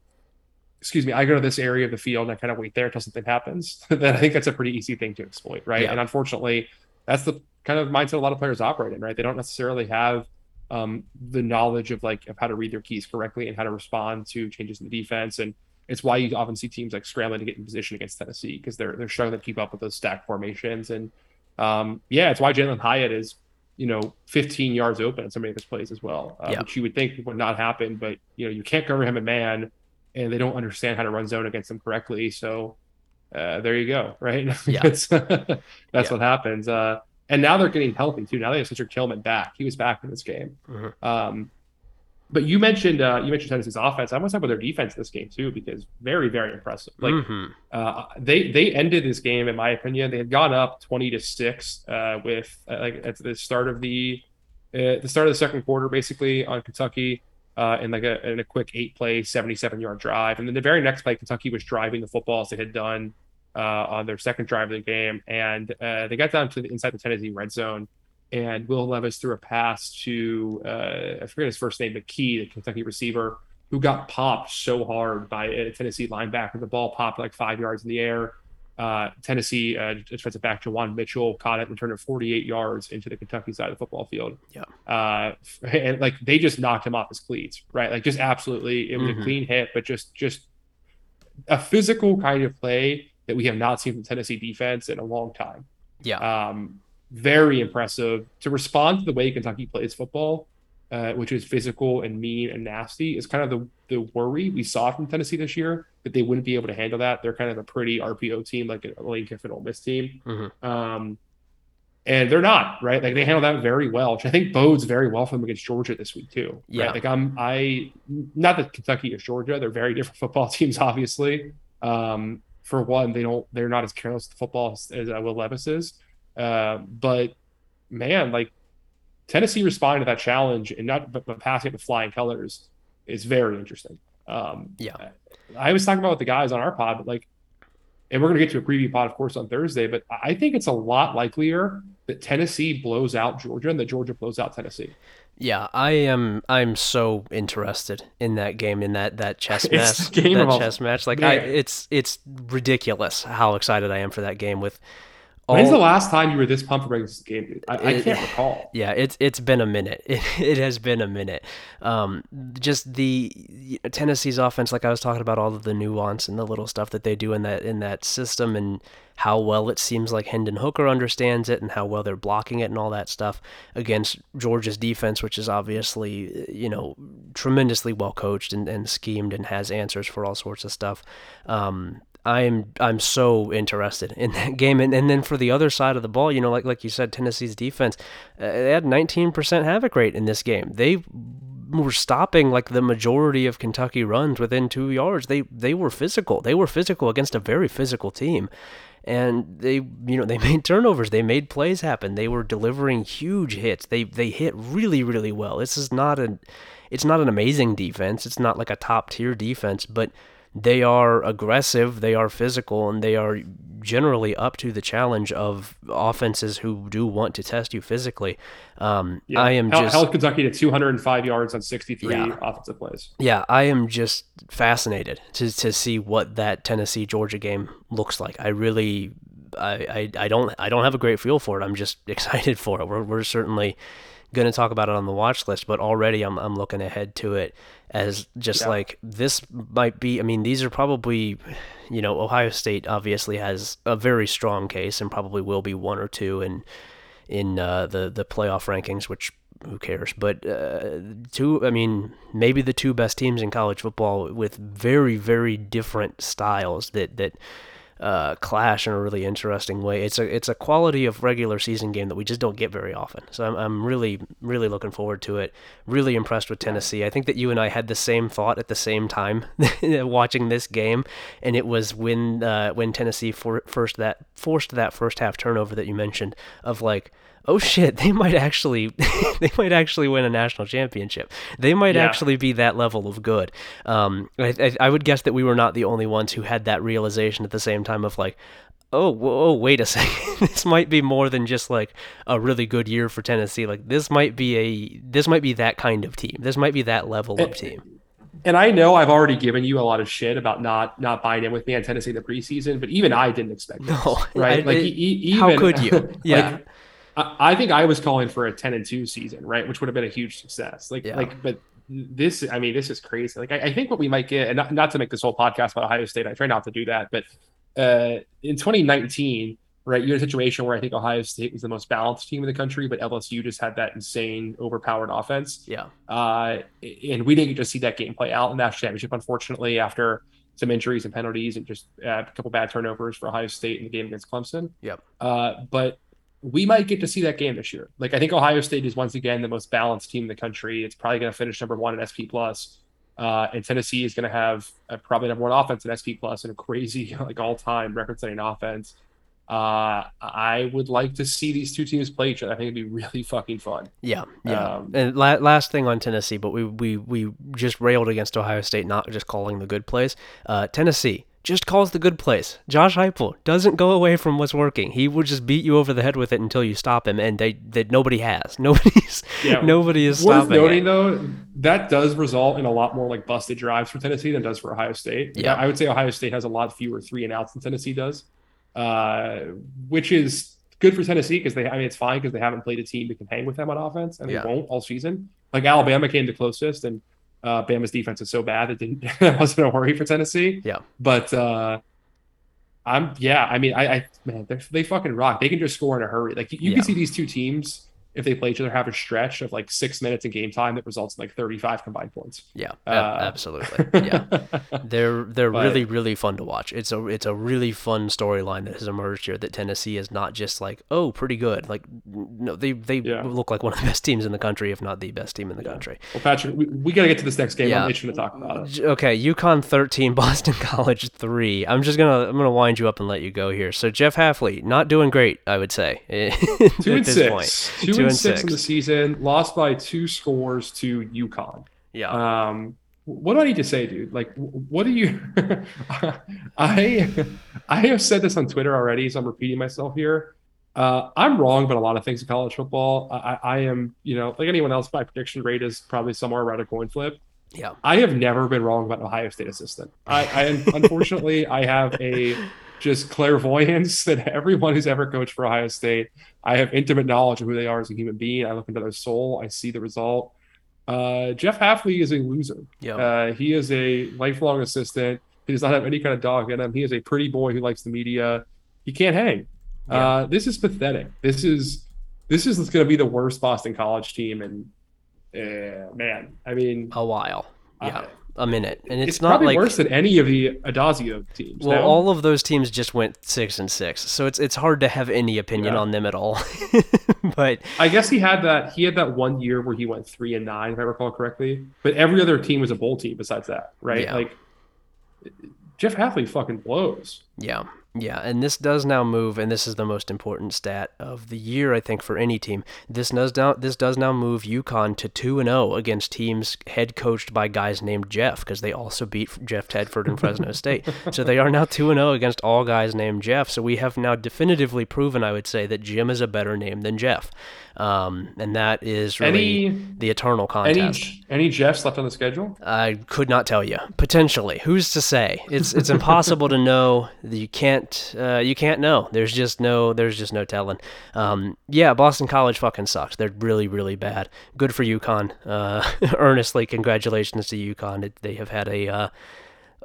S2: excuse me, I go to this area of the field and I kind of wait there until something happens, then I think that's a pretty easy thing to exploit, right? Yeah. And unfortunately, that's the kind of mindset a lot of players operate in, right? They don't necessarily have um, the knowledge of like of how to read their keys correctly and how to respond to changes in the defense. And it's why you often see teams like scrambling to get in position against Tennessee because they're they're struggling to keep up with those stack formations. And um, yeah, it's why Jalin Hyatt is you know 15 yards open in some of his plays as well, uh, yeah. which you would think would not happen, but you know you can't cover him a man and they don't understand how to run zone against them correctly. So uh, there you go, right? Yeah. that's yeah. what happens. Uh, and now they're getting healthy too. Now they have Cedric Tillman back. He was back in this game. Mm-hmm. Um, but you mentioned uh, you mentioned Tennessee's offense. I want to talk about their defense this game too because very very impressive. Like mm-hmm. uh, they they ended this game in my opinion. They had gone up twenty to six uh, with uh, like at the start of the uh, the start of the second quarter basically on Kentucky uh, in like a in a quick eight play, 77 yard drive. And then the very next play, Kentucky was driving the football as they had done uh, on their second drive of the game. And uh, they got down to the inside the Tennessee red zone. And Will Levis threw a pass to, uh, I forget his first name, McKee, the Kentucky receiver, who got popped so hard by a Tennessee linebacker. The ball popped like five yards in the air. Uh, Tennessee uh, defensive back Juwan Mitchell caught it and turned it 48 yards into the Kentucky side of the football field.
S1: Yeah.
S2: Uh, and like they just knocked him off his cleats, right? Like just absolutely, it was mm-hmm. a clean hit, but just just a physical kind of play that we have not seen from Tennessee defense in a long time.
S1: Yeah.
S2: Um, very impressive to respond to the way Kentucky plays football uh, which is physical and mean and nasty, is kind of the, the worry we saw from Tennessee this year that they wouldn't be able to handle that. They're kind of a pretty RPO team, like a Lane Kiffin Ole Miss team. Mm-hmm. Um, and they're not right. Like they handle that very well, which I think bodes very well for them against Georgia this week too.
S1: Yeah.
S2: Right? Like I'm, I not that Kentucky is Georgia. They're very different football teams, obviously. Um, for one, they don't, they're not as careless with football as, as Will Levis is. Uh, but man, like Tennessee responding to that challenge and not but, but passing it with flying colors is very interesting. Um,
S1: yeah,
S2: I was talking about with the guys on our pod, but like, and we're going to get to a preview pod, of course, on Thursday. But I think it's a lot likelier that Tennessee blows out Georgia and that Georgia blows out Tennessee.
S1: Yeah, I am. I'm so interested in that game, in that that chess match,
S2: that
S1: chess match. Like, I, it's it's ridiculous how excited I am for that game with
S2: When's the last time you were this pumped for this game, dude? I, I can't recall.
S1: Yeah, it's it's been a minute. It, it has been a minute. Um, just the Tennessee's offense, like I was talking about, all of the nuance and the little stuff that they do in that in that system, and how well it seems like Hendon Hooker understands it, and how well they're blocking it, and all that stuff against Georgia's defense, which is obviously you know tremendously well coached and, and schemed and has answers for all sorts of stuff. Um, I'm I'm so interested in that game, and, and then for the other side of the ball, you know, like like you said, Tennessee's defense, uh, they had 19% havoc rate in this game. They were stopping like the majority of Kentucky runs within two yards. They they were physical. They were physical against a very physical team, and they you know they made turnovers. They made plays happen. They were delivering huge hits. They they hit really really well. This is not an it's not an amazing defense. It's not like a top tier defense, but they are aggressive, they are physical, and they are generally up to the challenge of offenses who do want to test you physically. Um,
S2: Yeah.
S1: I am
S2: held,
S1: just
S2: held Kentucky to 205 yards on 63
S1: Yeah.
S2: offensive plays.
S1: Yeah, I am just fascinated to to see what that Tennessee Georgia game looks like. I really, I, I, I don't I don't have a great feel for it. I'm just excited for it. We're we're certainly going to talk about it on the watch list, but already I'm I'm looking ahead to it as just
S2: Yeah.
S1: like this might be. I mean, these are probably, you know, Ohio State obviously has a very strong case and probably will be one or two in in uh, the the playoff rankings, which who cares? But uh, two, I mean, maybe the two best teams in college football with very very different styles that that uh, clash in a really interesting way. It's a it's a quality of regular season game that we just don't get very often. So I'm I'm really really looking forward to it. Really impressed with Tennessee. I think that you and I had the same thought at the same time watching this game, and it was when uh, when Tennessee for, first that forced that first half turnover that you mentioned of like. Oh shit! They might actually, they might actually win a national championship. They might
S2: Yeah.
S1: actually be that level of good. Um, I, I, I would guess that we were not the only ones who had that realization at the same time of like, oh, whoa, wait a second, this might be more than just like a really good year for Tennessee. Like this might be a, this might be that kind of team. This might be that level of team.
S2: And I know I've already given you a lot of shit about not not buying in with me on Tennessee in the preseason, but even I didn't expect this,
S1: No,
S2: right?
S1: I-
S2: like
S1: it-
S2: e- e-
S1: how could you?
S2: like,
S1: Yeah.
S2: I, I think I was calling for a 10 and 2 season, right? Which would have been a huge success. Like,
S1: Yeah.
S2: like, but this, I mean, this is crazy. Like, I, I think what we might get, and not, not to make this whole podcast about Ohio State, I try not to do that, but uh, in 2019, right, you had a situation where I think Ohio State was the most balanced team in the country, but LSU just had that insane, overpowered offense.
S1: Yeah.
S2: Uh, and we didn't get to see that game play out in that championship, unfortunately, after some injuries and penalties and just uh, a couple bad turnovers for Ohio State in the game against Clemson.
S1: Yep.
S2: Uh, but we might get to see that game this year. Like I think Ohio State is once again the most balanced team in the country. It's probably going to finish number one in SP plus. Uh, and Tennessee is going to have uh, probably number one offense in SP plus and a crazy like all time record setting offense. Uh, I would like to see these two teams play each other. I think it'd be really fucking fun.
S1: Yeah, yeah.
S2: Um,
S1: and la- last thing on Tennessee, but we, we we just railed against Ohio State not just calling the good plays. Uh, Tennessee just calls the good plays. Josh Heupel doesn't go away from what's working. He will just beat you over the head with it until you stop him, and they that nobody has. Nobody's
S2: Yeah.
S1: nobody is
S2: Worth
S1: stopping.
S2: noting
S1: it.
S2: though, that does result in a lot more like busted drives for Tennessee than does for Ohio State.
S1: Yeah.
S2: I would say Ohio State has a lot fewer three and outs than Tennessee does, uh, which is good for Tennessee because they. I mean, it's fine because they haven't played a team that can hang with them on offense, and
S1: Yeah.
S2: they won't all season. Like Alabama came the closest, and uh, Bama's defense is so bad it didn't that wasn't a worry for Tennessee.
S1: Yeah.
S2: but. uh I'm yeah. I mean, I, I man, they they fucking rock. They can just score in a hurry. Like you, you
S1: Yeah.
S2: can see these two teams if they play each other have a stretch of like six minutes in game time that results in like 35 combined points.
S1: Yeah,
S2: Uh,
S1: absolutely. Yeah. They're they're
S2: But-
S1: really really fun to watch. It's a it's a really fun storyline that has emerged here. That Tennessee is not just like oh pretty good. Like no, they they
S2: Yeah.
S1: look like one of the best teams in the country, if not the best team in the
S2: Yeah.
S1: country.
S2: well, Patrick, we, we got to get to this next game.
S1: Yeah.
S2: I'm itching to talk about it.
S1: Okay, UConn thirteen, Boston College three. I'm just gonna I'm gonna wind you up and let you go here. So Jeff Hafley, not doing great, I would say.
S2: Two
S1: at
S2: and
S1: this
S2: six.
S1: point.
S2: Two,
S1: Two
S2: and
S1: and
S2: six, in the season. Lost by two scores to UConn.
S1: Yeah.
S2: Um, what do I need to say, dude? Like, what do you? I I have said this on Twitter already, so I'm repeating myself here. Uh, I'm wrong about a lot of things in college football. I, I, I am, you know, like anyone else, my prediction rate is probably somewhere around a coin flip.
S1: Yeah.
S2: I have never been wrong about Ohio State assistant. I, I unfortunately I have a just clairvoyance that everyone who's ever coached for Ohio State, I have intimate knowledge of who they are as a human being. I look into their soul. I see the result. Uh, Jeff Hafley is a loser.
S1: Yeah.
S2: Uh, he is a lifelong assistant. He does not have any kind of dog in him. He is a pretty boy who likes the media. He can't hang.
S1: Yeah.
S2: Uh, this is pathetic. This is this is going to be the worst Boston College team, and uh, man, I mean,
S1: a while. Yeah. A minute. And it's,
S2: it's,
S1: not
S2: probably
S1: like
S2: worse than any of the Addazio teams.
S1: Well,
S2: no?
S1: all of those teams just went six and six, so it's it's hard to have any opinion
S2: Yeah.
S1: on them at all. but
S2: I guess he had that. He had that one year where he went three and nine, if I recall correctly. But every other team was a bowl team besides that, right?
S1: Yeah.
S2: Like Jeff Hafley fucking blows.
S1: yeah, Yeah, and this does now move, and this is the most important stat of the year, I think, for any team. This does now this does now move UConn to two and zero against teams head coached by guys named Jeff, because they also beat Jeff Tedford and Fresno State. So they are now two and zero against all guys named Jeff. So we have now definitively proven, I would say, that Jim is a better name than Jeff, um, and that is really
S2: Any-
S1: the eternal contest.
S2: Any any Jeffs left on the schedule?
S1: I could not tell you. Potentially, who's to say? It's it's impossible to know. You can't uh, you can't know. There's just no there's just no telling. Um, yeah, Boston College fucking sucks. They're really really bad. Good for UConn. Uh, earnestly congratulations to UConn. It, they have had a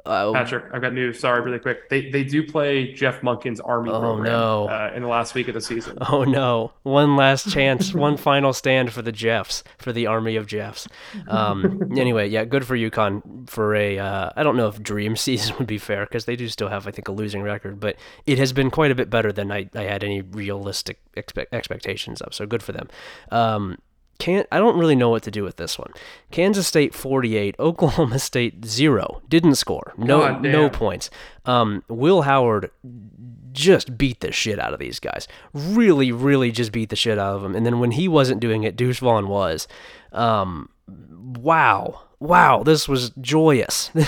S1: uh,
S2: Patrick, I've got news. Sorry, really quick. They they do play Jeff Monken's Army
S1: Oh,
S2: program
S1: no.
S2: uh, in the last week of the season.
S1: Oh no! One last chance, one final stand for the Jeffs, for the army of Jeffs. Um, anyway, yeah, good for UConn for a. Uh, I don't know if dream season would be fair because they do still have, I think, a losing record, but it has been quite a bit better than I, I had any realistic expect, expectations of. So good for them. Um, can't I don't really know what to do with this one. Kansas State 48, Oklahoma State 0. Didn't score. No no points. Um, Will Howard just beat the shit out of these guys. Really, really just beat the shit out of them. And then when he wasn't doing it, Deuce Vaughn was. Um, wow. Wow, this was joyous.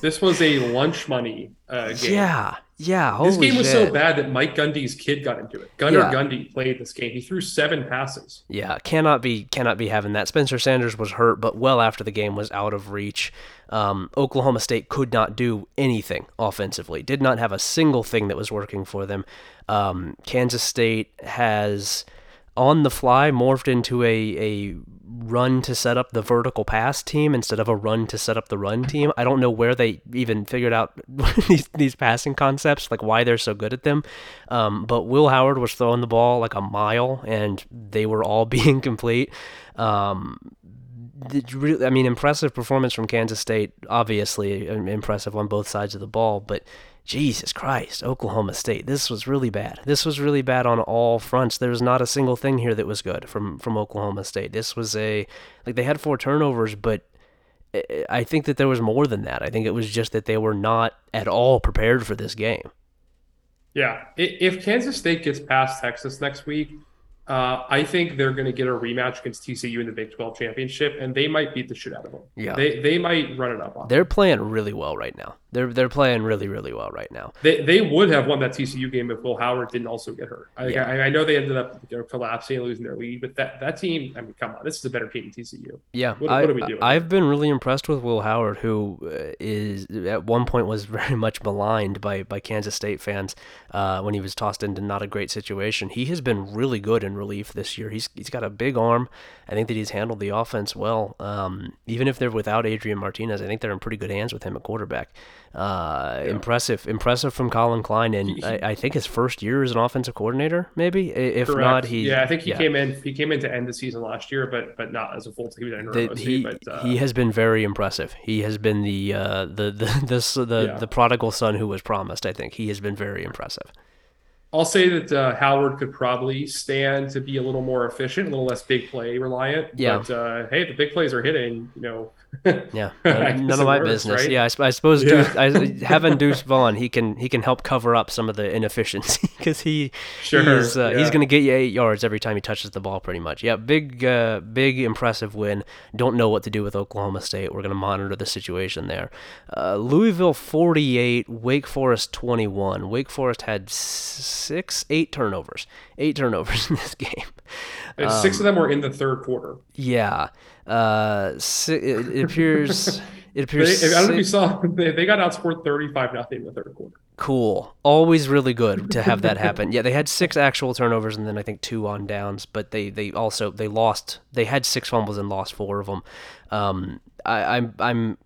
S2: This was a lunch money uh, game.
S1: yeah. Yeah.
S2: This game was
S1: shit.
S2: so bad that Mike Gundy's kid got into it. Gunnar
S1: Yeah.
S2: Gundy played this game. He threw seven passes.
S1: Yeah, cannot be cannot be having that. Spencer Sanders was hurt, but well after the game was out of reach. Um, Oklahoma State could not do anything offensively. Did not have a single thing that was working for them. Um, Kansas State has on the fly morphed into a a run to set up the vertical pass team instead of a run to set up the run team. I don't know where they even figured out these, these passing concepts, like why they're so good at them. Um, but Will Howard was throwing the ball like a mile, and they were all being complete. Um, really, I mean, impressive performance from Kansas State. Obviously, impressive on both sides of the ball, but Jesus Christ, Oklahoma State. This was really bad. This was really bad on all fronts. There was not a single thing here that was good from from Oklahoma State. This was a like they had four turnovers, but I- I think that there was more than that. I think it was just that they were not at all prepared for this game.
S2: Yeah. If Kansas State gets past Texas next week, uh, I think they're going to get a rematch against TCU in the Big 12 championship, and they might beat the shit out of them.
S1: Yeah.
S2: They they might run it up on.
S1: They're playing really well right now. They're they're playing really really well right now.
S2: They, they would have won that TCU game if Will Howard didn't also get hurt. I,
S1: Yeah.
S2: I, I know they ended up you know, collapsing and losing their lead, but that, that team, I mean, come on, this is a better team than TCU.
S1: Yeah,
S2: What-
S1: I,
S2: what are we doing?
S1: I've been really impressed with Will Howard, who uh, at one point was very much maligned by, by Kansas State fans uh, when he was tossed into not a great situation. He has been really good in relief this year. He's he's got a big arm. I think that he's handled the offense well. Um, even if they're without Adrian Martinez, I think they're in pretty good hands with him at quarterback. Uh, Impressive, impressive from Collin Klein, and I, I think his first year as an offensive coordinator, maybe. If
S2: Correct.
S1: not, he
S2: yeah, I think he
S1: yeah.
S2: came in. He came in to end the season last year, but but not as a full. He was an OC,
S1: he
S2: but uh,
S1: he has been very impressive. He has been the uh, the the this the,
S2: Yeah.
S1: the prodigal son who was promised. I think he has been very impressive.
S2: I'll say that uh, Howard could probably stand to be a little more efficient, a little less big play reliant.
S1: Yeah.
S2: But uh, hey, the big plays are hitting. You know.
S1: Yeah, none, of my
S2: works,
S1: business.
S2: right?
S1: Yeah, I, I suppose
S2: Yeah.
S1: Deuce, I, having Deuce Vaughn, he can he can help cover up some of the inefficiency because he
S2: Sure,
S1: he's, uh, he's going to get you eight yards every time he touches the ball, pretty much. Yeah, big uh, big impressive win. Don't know what to do with Oklahoma State. We're going to monitor the situation there. Uh, Louisville forty eight, Wake Forest twenty one. Wake Forest had six, eight turnovers, eight turnovers in this game.
S2: And six of them were in the third quarter.
S1: Yeah. Uh, si- it, it appears. It
S2: They,
S1: appears.
S2: I don't know if you saw. They, they got outscored thirty-five nothing in the third quarter.
S1: cool. Always really good to have that happen. Yeah, they had six actual turnovers and then I think two on downs, but they they also they lost. They had six fumbles and lost four of them. Um, I, I'm I'm.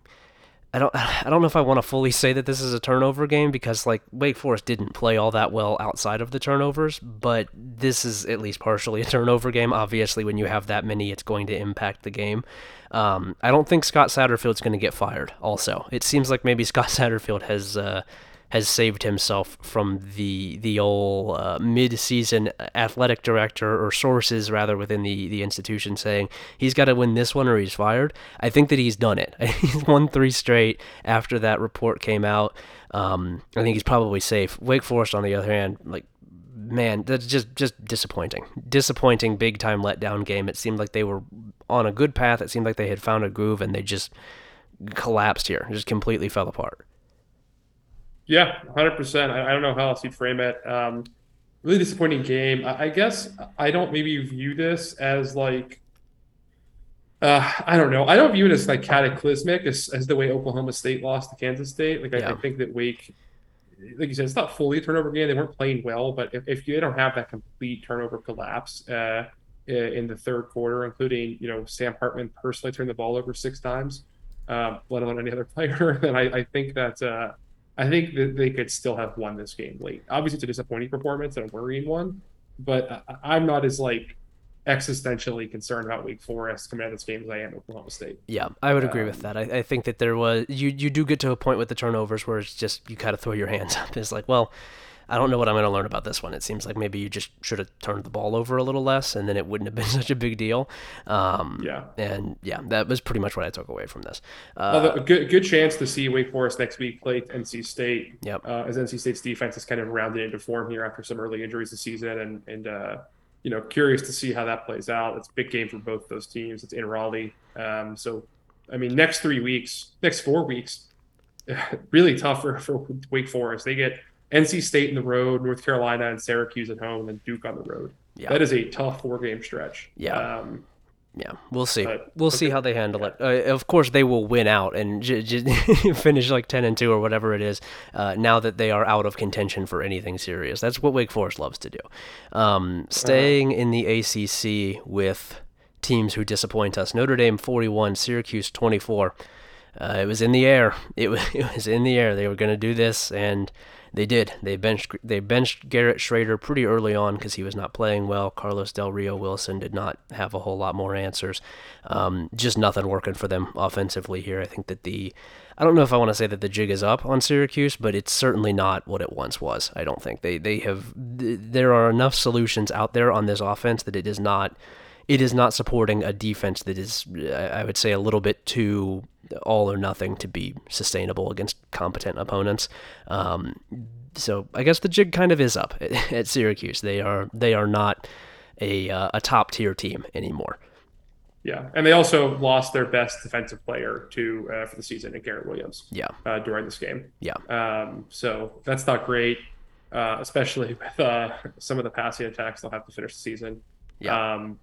S1: I don't I don't know if I want to fully say that this is a turnover game because like Wake Forest didn't play all that well outside of the turnovers, but this is at least partially a turnover game. Obviously, when you have that many, it's going to impact the game. Um, I don't think Scott Satterfield's going to get fired. Also, it seems like maybe Scott Satterfield has uh, has saved himself from the the old uh, mid-season athletic director or sources rather within the the institution saying he's got to win this one or he's fired. I think that he's done it. he's won three straight after that report came out. Um, I think he's probably safe. Wake Forest, on the other hand, like man, that's just just disappointing. Disappointing, big time letdown game. It seemed like they were on a good path. It seemed like they had found a groove, and they just collapsed here. Just completely fell apart.
S2: Yeah, hundred percent. I, I don't know how else you'd frame it. Um, really disappointing game. I, I guess I don't maybe view this as like. Uh, I don't know. I don't view it as like cataclysmic as, as the way Oklahoma State lost to Kansas State. Like I,
S1: Yeah.
S2: I think that Wake, like you said, it's not fully a turnover game. They weren't playing well, but if, if you don't have that complete turnover collapse uh, in the third quarter, including you know Sam Hartman personally turned the ball over six times, um, let alone any other player, then I, I think that uh, I think that they could still have won this game late. Obviously, it's a disappointing performance and a worrying one, but I, I'm not as like existentially concerned about Wake Forest coming out of this game as I am Oklahoma State.
S1: Yeah, I would agree
S2: Um,
S1: with that. I, I think that there was you you do get to a point with the turnovers where it's just you kind of throw your hands up. It's like, well, I don't know what I'm going to learn about this one. It seems like maybe you just should have turned the ball over a little less, and then it wouldn't have been such a big deal. Um,
S2: Yeah.
S1: and yeah, that was pretty much what I took away from this. Uh,
S2: a good good chance to see Wake Forest next week play NC State.
S1: Yep.
S2: Uh, as NC State's defense is kind of rounded into form here after some early injuries this season, and and uh, you know curious to see how that plays out. It's a big game for both those teams. It's in Raleigh, um, so I mean next three weeks, next four weeks, really tough for, for Wake Forest. They get NC State in the road, North Carolina and Syracuse at home, and Duke on the road.
S1: Yeah.
S2: That is a tough four game stretch.
S1: Yeah.
S2: Um,
S1: Yeah, we'll see.
S2: But-
S1: we'll see how they handle it. Uh, of course, they will win out and j- j- finish like ten and two or whatever it is. Uh, now that they are out of contention for anything serious, that's what Wake Forest loves to do. Um, staying in the ACC with teams who disappoint us: Notre Dame forty-one, Syracuse twenty-four. Uh, it was in the air. It was, it was in the air. They were going to do this, and they did. They benched they benched Garrett Shrader pretty early on because he was not playing well. Carlos Del Rio Wilson did not have a whole lot more answers. Um, just nothing working for them offensively here. I think that the I don't know if I want to say that the jig is up on Syracuse, but it's certainly not what it once was. I don't think they they have. th- There are enough solutions out there on this offense that it is not it is not supporting a defense that is, I would say, a little bit too all or nothing to be sustainable against competent opponents. Um, so I guess the jig kind of is up at, at Syracuse. They are they are not a uh, a top tier team anymore.
S2: Yeah, and they also lost their best defensive player to uh, for the season, in Garrett Williams,
S1: Yeah,
S2: uh, during this game.
S1: yeah,
S2: Um, so that's not great, uh, especially with uh, some of the passing attacks they'll have to finish the season.
S1: yeah.
S2: Um,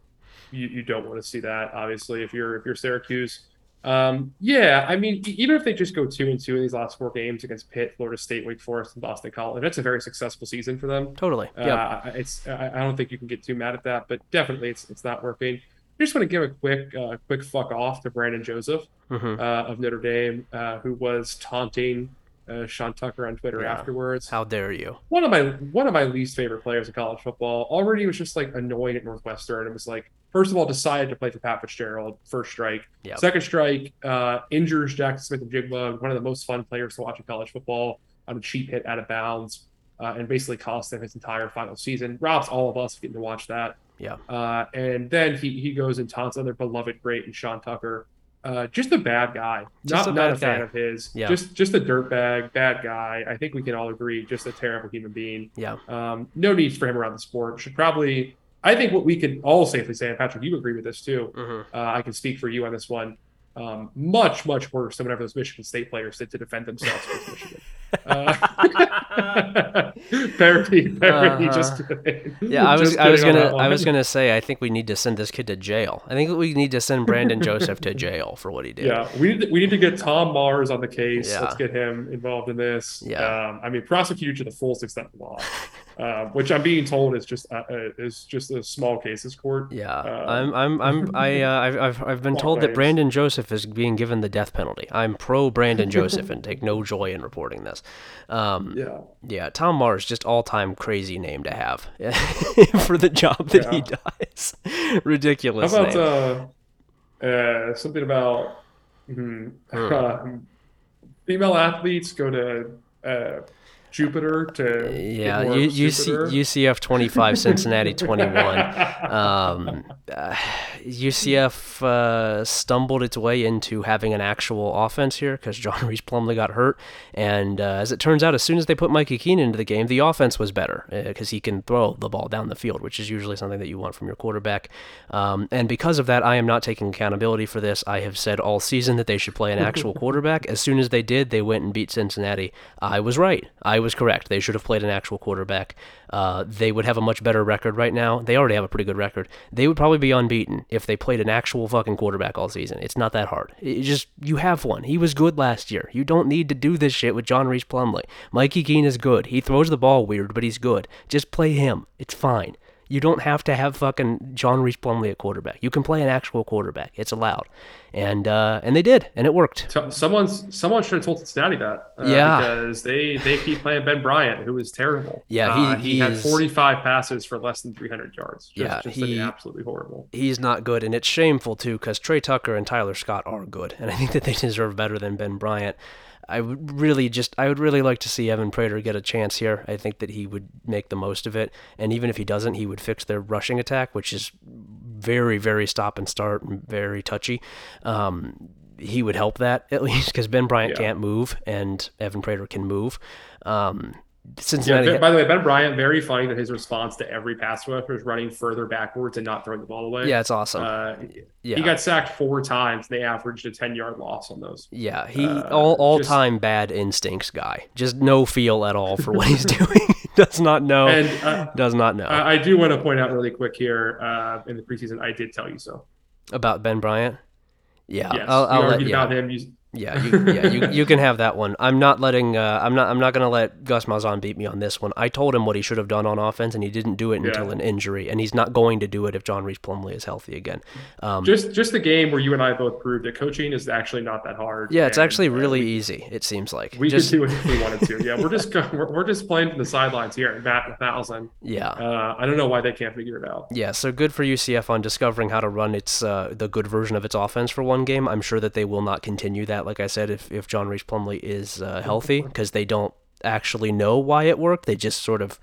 S2: you, you don't want to see that, obviously, if you're if you're Syracuse. Um, yeah, I mean, even if they just go two and two in these last four games against Pitt, Florida State, Wake Forest, and Boston College, that's a very successful season for them.
S1: Totally. Yeah.
S2: Uh, it's I, I don't think you can get too mad at that, but definitely it's it's not working. I just want to give a quick uh, quick fuck off to Brandon Joseph
S1: hmm
S2: uh, of Notre Dame, uh, who was taunting uh, Sean Tucker on Twitter
S1: Yeah.
S2: afterwards.
S1: How dare you?
S2: One of my one of my least favorite players in college football. Already was just like annoyed at Northwestern. It was like first of all decided to play for Pat Fitzgerald first strike.
S1: Yep.
S2: Second strike uh, injures Jaxon Smith-Njigba, one of the most fun players to watch in college football, on a cheap hit out of bounds, uh, and basically cost him his entire final season. Robs all of us getting to watch that.
S1: Yeah.
S2: Uh, and then he he goes and taunts other beloved great and Sean Tucker. Uh, just a bad guy.
S1: Just
S2: not
S1: a
S2: not a fan
S1: guy.
S2: of his.
S1: Yeah.
S2: Just just a dirtbag, bad guy. I think we can all agree. Just a terrible human being.
S1: Yeah.
S2: Um, no need for him around the sport. Should probably. I think what we can all safely say, and Patrick, you agree with this too.
S1: hmm
S2: Uh, I can speak for you on this one. Um, much, much worse than whatever those Michigan State players did to defend themselves against Michigan. Uh, parody, parody,
S1: Uh-huh.
S2: just kidding.
S1: Yeah, I was I was gonna I was gonna say I think we need to send this kid to jail. I think we need to send Brandon Joseph to jail for what he did.
S2: Yeah, we need to, we need to get Tom Mars on the case.
S1: Yeah.
S2: Let's get him involved in this.
S1: Yeah.
S2: um, I mean, prosecute to the fullest extent of the law, uh, which I'm being told is just uh, uh, is just a small cases court.
S1: Yeah,
S2: Uh,
S1: I'm, I'm, I'm, I, uh, I've, I've, I've been told that. Brandon Joseph is being given the death penalty. I'm pro Brandon Joseph and take no joy in reporting this. Um,
S2: Yeah,
S1: yeah, Tom Mars, just all-time crazy name to have for the job that he does. Ridiculous.
S2: how
S1: about
S2: uh, uh, something about hmm,
S1: Hmm.
S2: um, female athletes go to uh, Jupiter to
S1: yeah, U- UC, UCF 25, Cincinnati 21. Um, uh, UCF uh, stumbled its way into having an actual offense here because John Reese Plumlee got hurt. And uh, as it turns out, as soon as they put Mikey Keenan into the game, the offense was better because uh, he can throw the ball down the field, which is usually something that you want from your quarterback. Um, and because of that, I am not taking accountability for this. I have said all season that they should play an actual quarterback. As soon as they did, they went and beat Cincinnati. I was right. I was correct. They should have played an actual quarterback. Uh, they would have a much better record right now. They already have a pretty good record. They would probably be unbeaten if they played an actual fucking quarterback all season. It's not that hard. It just you have one. He was good last year. You don't need to do this shit with John Rhys Plumlee. Mikey Keene is good. He throws the ball weird, but he's good. Just play him. It's fine. You don't have to have fucking John Rhys Plumlee at quarterback. You can play an actual quarterback. It's allowed, and uh, and they did, and it worked.
S2: Someone's someone should have told Cincinnati that.
S1: Uh, yeah,
S2: because they they keep playing Ben Bryant, who was terrible.
S1: Yeah,
S2: he, uh, he had 45 passes for less than 300 yards. Just,
S1: yeah,
S2: just
S1: he,
S2: absolutely horrible.
S1: He's not good, and it's shameful too because Tre Tucker and Tyler Scott are good, and I think that they deserve better than Ben Bryant. I would really just I would really like to see Evan Prater get a chance here. I think that he would make the most of it, and even if he doesn't, he would fix their rushing attack, which is very very stop and start and very touchy. Um, he would help that at least because Ben Bryant yeah. can't move and Evan Prater can move. Um, Cincinnati.
S2: Yeah, by the way, Ben Bryant, very funny that his response to every pass rush was running further backwards and not throwing the ball away.
S1: Yeah, it's awesome.
S2: Uh,
S1: yeah.
S2: He got sacked four times. They averaged a 10 yard loss on those.
S1: Yeah, he uh, all all just, time bad instincts guy. Just no feel at all for what he's doing. does not know. And, uh, does not know.
S2: I, I, do want to point out really quick here uh, in the preseason, I did tell you so.
S1: About Ben Bryant? Yeah,
S2: yes,
S1: I'll, I'll
S2: let,
S1: you.
S2: about him. You,
S1: yeah, you, yeah, you, you can have that one. I'm not letting. Uh, I'm not. I'm not going to let Gus Malzahn beat me on this one. I told him what he should have done on offense, and he didn't do it yeah. until an injury, and he's not going to do it if John Rhys Plumlee is healthy again.
S2: Um, just, just the game where you and I both proved that coaching is actually not that hard.
S1: Yeah, it's and, actually really we, easy. It seems like
S2: we
S1: just,
S2: could do it if we wanted to. Yeah, we're just we're, we're just playing from the sidelines here. Matt Malzahn.
S1: Yeah.
S2: Uh, I don't know why they can't figure it out.
S1: Yeah. So good for UCF on discovering how to run its uh, the good version of its offense for one game. I'm sure that they will not continue that. Like I said, if if John Rhys Plumlee is uh, healthy because they don't actually know why it worked. They just sort of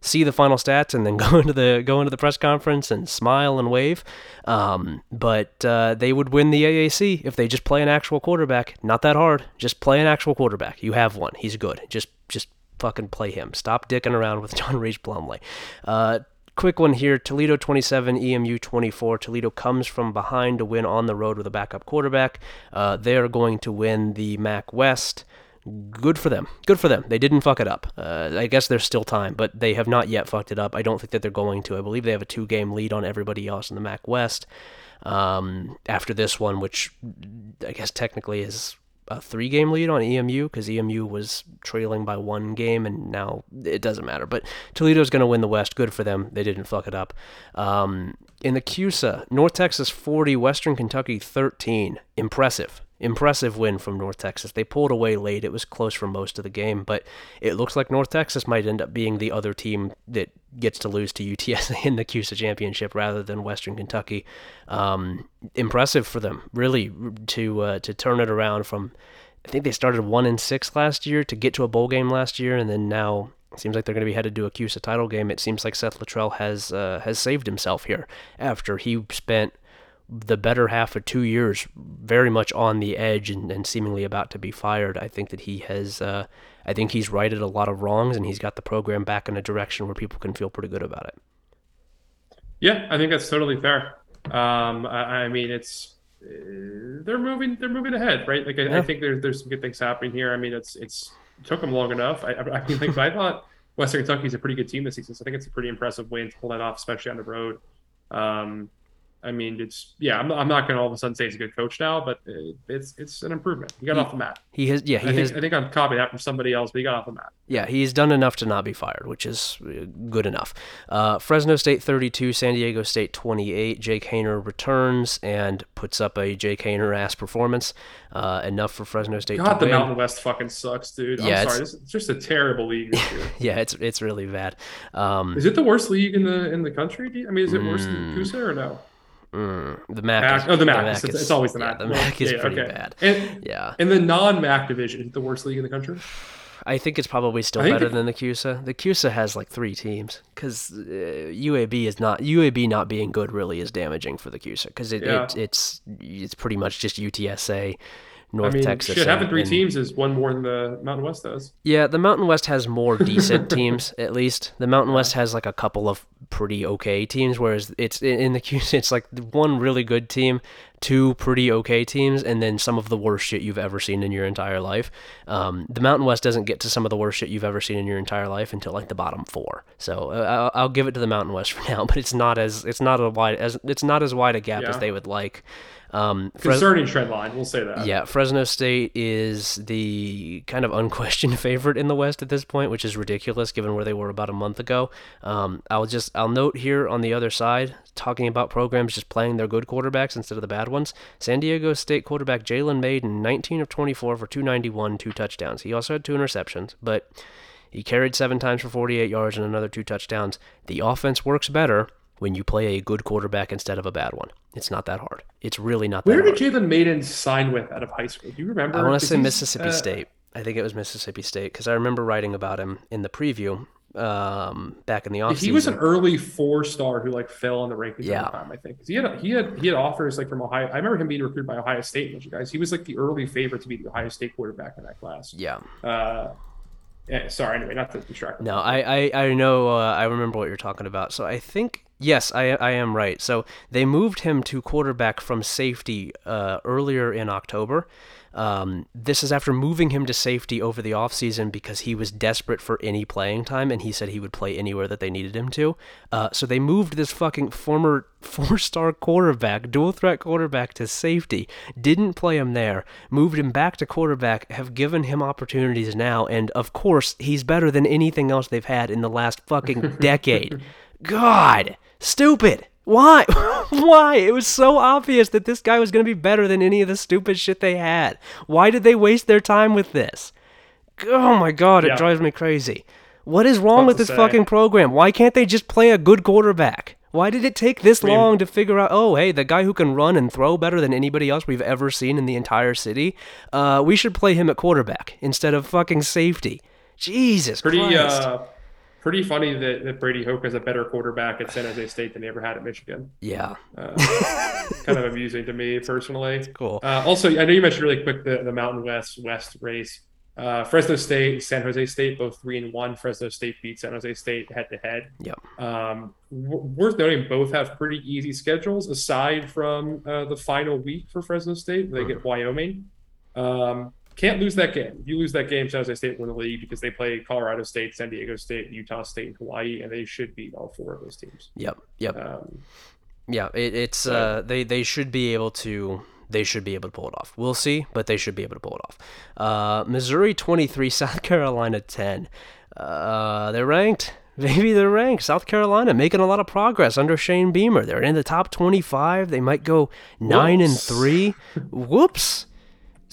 S1: see the final stats and then go into the go into the press conference and smile and wave. Um, but uh, they would win the AAC if they just play an actual quarterback. Not that hard. Just play an actual quarterback. You have one. He's good. Just just fucking play him. Stop dicking around with John Rhys Plumlee. Uh, quick one here Toledo 27, EMU 24. Toledo comes from behind to win on the road with a backup quarterback. Uh, they're going to win the MAC West. Good for them. Good for them. They didn't fuck it up. Uh, I guess there's still time, but they have not yet fucked it up. I don't think that they're going to. I believe they have a two game lead on everybody else in the MAC West. Um, after this one, which I guess technically is a three game lead on EMU because EMU was trailing by one game and now it doesn't matter. But Toledo's going to win the West. Good for them. They didn't fuck it up. Um, in the CUSA, North Texas 40, Western Kentucky 13. Impressive impressive win from North Texas. They pulled away late. It was close for most of the game, but it looks like North Texas might end up being the other team that gets to lose to UTSA in the CUSA championship rather than Western Kentucky. Um, impressive for them, really, to uh, to turn it around from. I think they started one and six last year to get to a bowl game last year, and then now seems like they're going to be headed to a CUSA title game. It seems like Seth Littrell has uh, has saved himself here after he spent the better half of two years very much on the edge and, and seemingly about to be fired. I think that he has, uh, I think he's righted a lot of wrongs and he's got the program back in a direction where people can feel pretty good about it.
S2: Yeah, I think that's totally fair. Um, I, I, mean, it's uh, they're moving, they're moving ahead, right? Like I, yeah. I, think there's there's some good things happening here. I mean, it's it's took them long enough. I, I mean, like I thought Western Kentucky's a pretty good team this season, so I think it's a pretty impressive win to pull that off, especially on the road. Um, I mean, it's yeah. I'm, I'm not going to all of a sudden say he's a good coach now, but it's it's an improvement. He got
S1: he,
S2: off the mat.
S1: He has yeah. He
S2: I,
S1: has,
S2: think, I think I'm copying that from somebody else, but he got off the mat.
S1: Yeah, he's done enough to not be fired, which is uh, good enough. Uh, Fresno State 32, San Diego State 28. Jake Haener returns and puts up a Jake Haener ass performance. Uh, enough for Fresno State.
S2: God,
S1: the
S2: win. Mountain West fucking sucks, dude. I'm yeah, sorry. This is just a terrible league
S1: yeah, it's it's really bad. Um,
S2: is it the worst league in the in the country? I mean, is it worse mm, than CUSA or no?
S1: Mm, the Mac.
S2: Mac. Is, oh, the Mac. The Mac it's, is, it's, always the Mac.
S1: Yeah, the Mac is yeah, pretty okay. bad.
S2: And,
S1: yeah.
S2: And the non-Mac division, the worst league in the country.
S1: I think it's probably still better
S2: it-
S1: than the CUSA. The CUSA has like three teams because uh, UAB is not UAB not being good really is damaging for the CUSA because it,
S2: Yeah.
S1: it it's it's pretty much just UTSA,
S2: I
S1: North
S2: mean,
S1: Texas.
S2: shit, having three
S1: and-
S2: teams is one more than the Mountain West does.
S1: Yeah, the Mountain West has more decent teams at least. The Mountain West has like a couple of pretty okay teams, whereas it's in the it's like one really good team, two pretty okay teams, and then some of the worst shit you've ever seen in your entire life. Um, the Mountain West doesn't get to some of the worst shit you've ever seen in your entire life until like the bottom four. So uh, I'll, I'll give it to the Mountain West for now, but it's not as it's not a wide as it's not as wide a gap as they would like. Um, Fres-
S2: Concerning trend line, we'll say that.
S1: yeah, Fresno State is the kind of unquestioned favorite in the West at this point, which is ridiculous given where they were about a month ago. Um, I'll just I'll note here on the other side, talking about programs just playing their good quarterbacks instead of the bad ones. San Diego State quarterback Jalen Mayden, 19 of 24 for 291, two touchdowns. He also had two interceptions, but he carried seven times for 48 yards and another two touchdowns. The offense works better when you play a good quarterback instead of a bad one. It's not that hard. It's really not that hard.
S2: Where did Jalen Mayden sign with out of high school? Do you remember?
S1: I want to say Mississippi
S2: uh,
S1: State. I think it was Mississippi State because I remember writing about him in the preview um, back in the offseason.
S2: He was an early four star who like fell on the rankings
S1: Yeah.
S2: time. I think he had he had he had offers like from Ohio. I remember him being recruited by Ohio State. of guys. He was like the early favorite to be the Ohio State quarterback in that class.
S1: yeah.
S2: Uh, yeah, sorry. Anyway, not to distract.
S1: No, I, I, I know. Uh, I remember what you're talking about. So I think yes, I I am right. So they moved him to quarterback from safety uh, earlier in October. Um, this is after moving him to safety over the offseason because he was desperate for any playing time and he said he would play anywhere that they needed him to. Uh, so they moved this fucking former four star quarterback, dual threat quarterback, to safety. Didn't play him there, moved him back to quarterback, have given him opportunities now, and of course, he's better than anything else they've had in the last fucking decade. God, stupid. Why? Why? It was so obvious that this guy was going to be better than any of the stupid shit they had. Why did they waste their time with this? Oh my god, it
S2: Yeah.
S1: drives me crazy. What is wrong with this
S2: say.
S1: fucking program? Why can't they just play a good quarterback? Why did it take this
S2: mean-
S1: long to figure out? Oh, hey, the guy who can run and throw better than anybody else we've ever seen in the entire city. Uh, we should play him at quarterback instead of fucking safety. Jesus
S2: Pretty
S1: Christ!
S2: uh, pretty funny that, that Brady Hoke is a better quarterback at San Jose State than they ever had at Michigan.
S1: yeah,
S2: Uh, kind of amusing to me personally.
S1: cool.
S2: Uh, also, I know you mentioned really quick the, the Mountain West West race. Uh, Fresno State, San Jose State, both three and one. Fresno State beat San Jose State head to head.
S1: Yep.
S2: Um, w- worth noting, both have pretty easy schedules aside from uh, the final week for Fresno State. They get Wyoming. Um, can't lose that game. If you lose that game, San Jose State win the league because they play Colorado State, San Diego State, Utah State, and Hawaii, and they should beat all four of those teams.
S1: Yep, yep.
S2: Um,
S1: Yeah, it, it's
S2: So-
S1: uh, they they should be able to they should be able to pull it off. We'll see, but they should be able to pull it off. Uh, Missouri twenty three, South Carolina ten. Uh, they're ranked. Maybe they're ranked. South Carolina making a lot of progress under Shane Beamer. They're in the top twenty five. They might go nine and three. Whoops.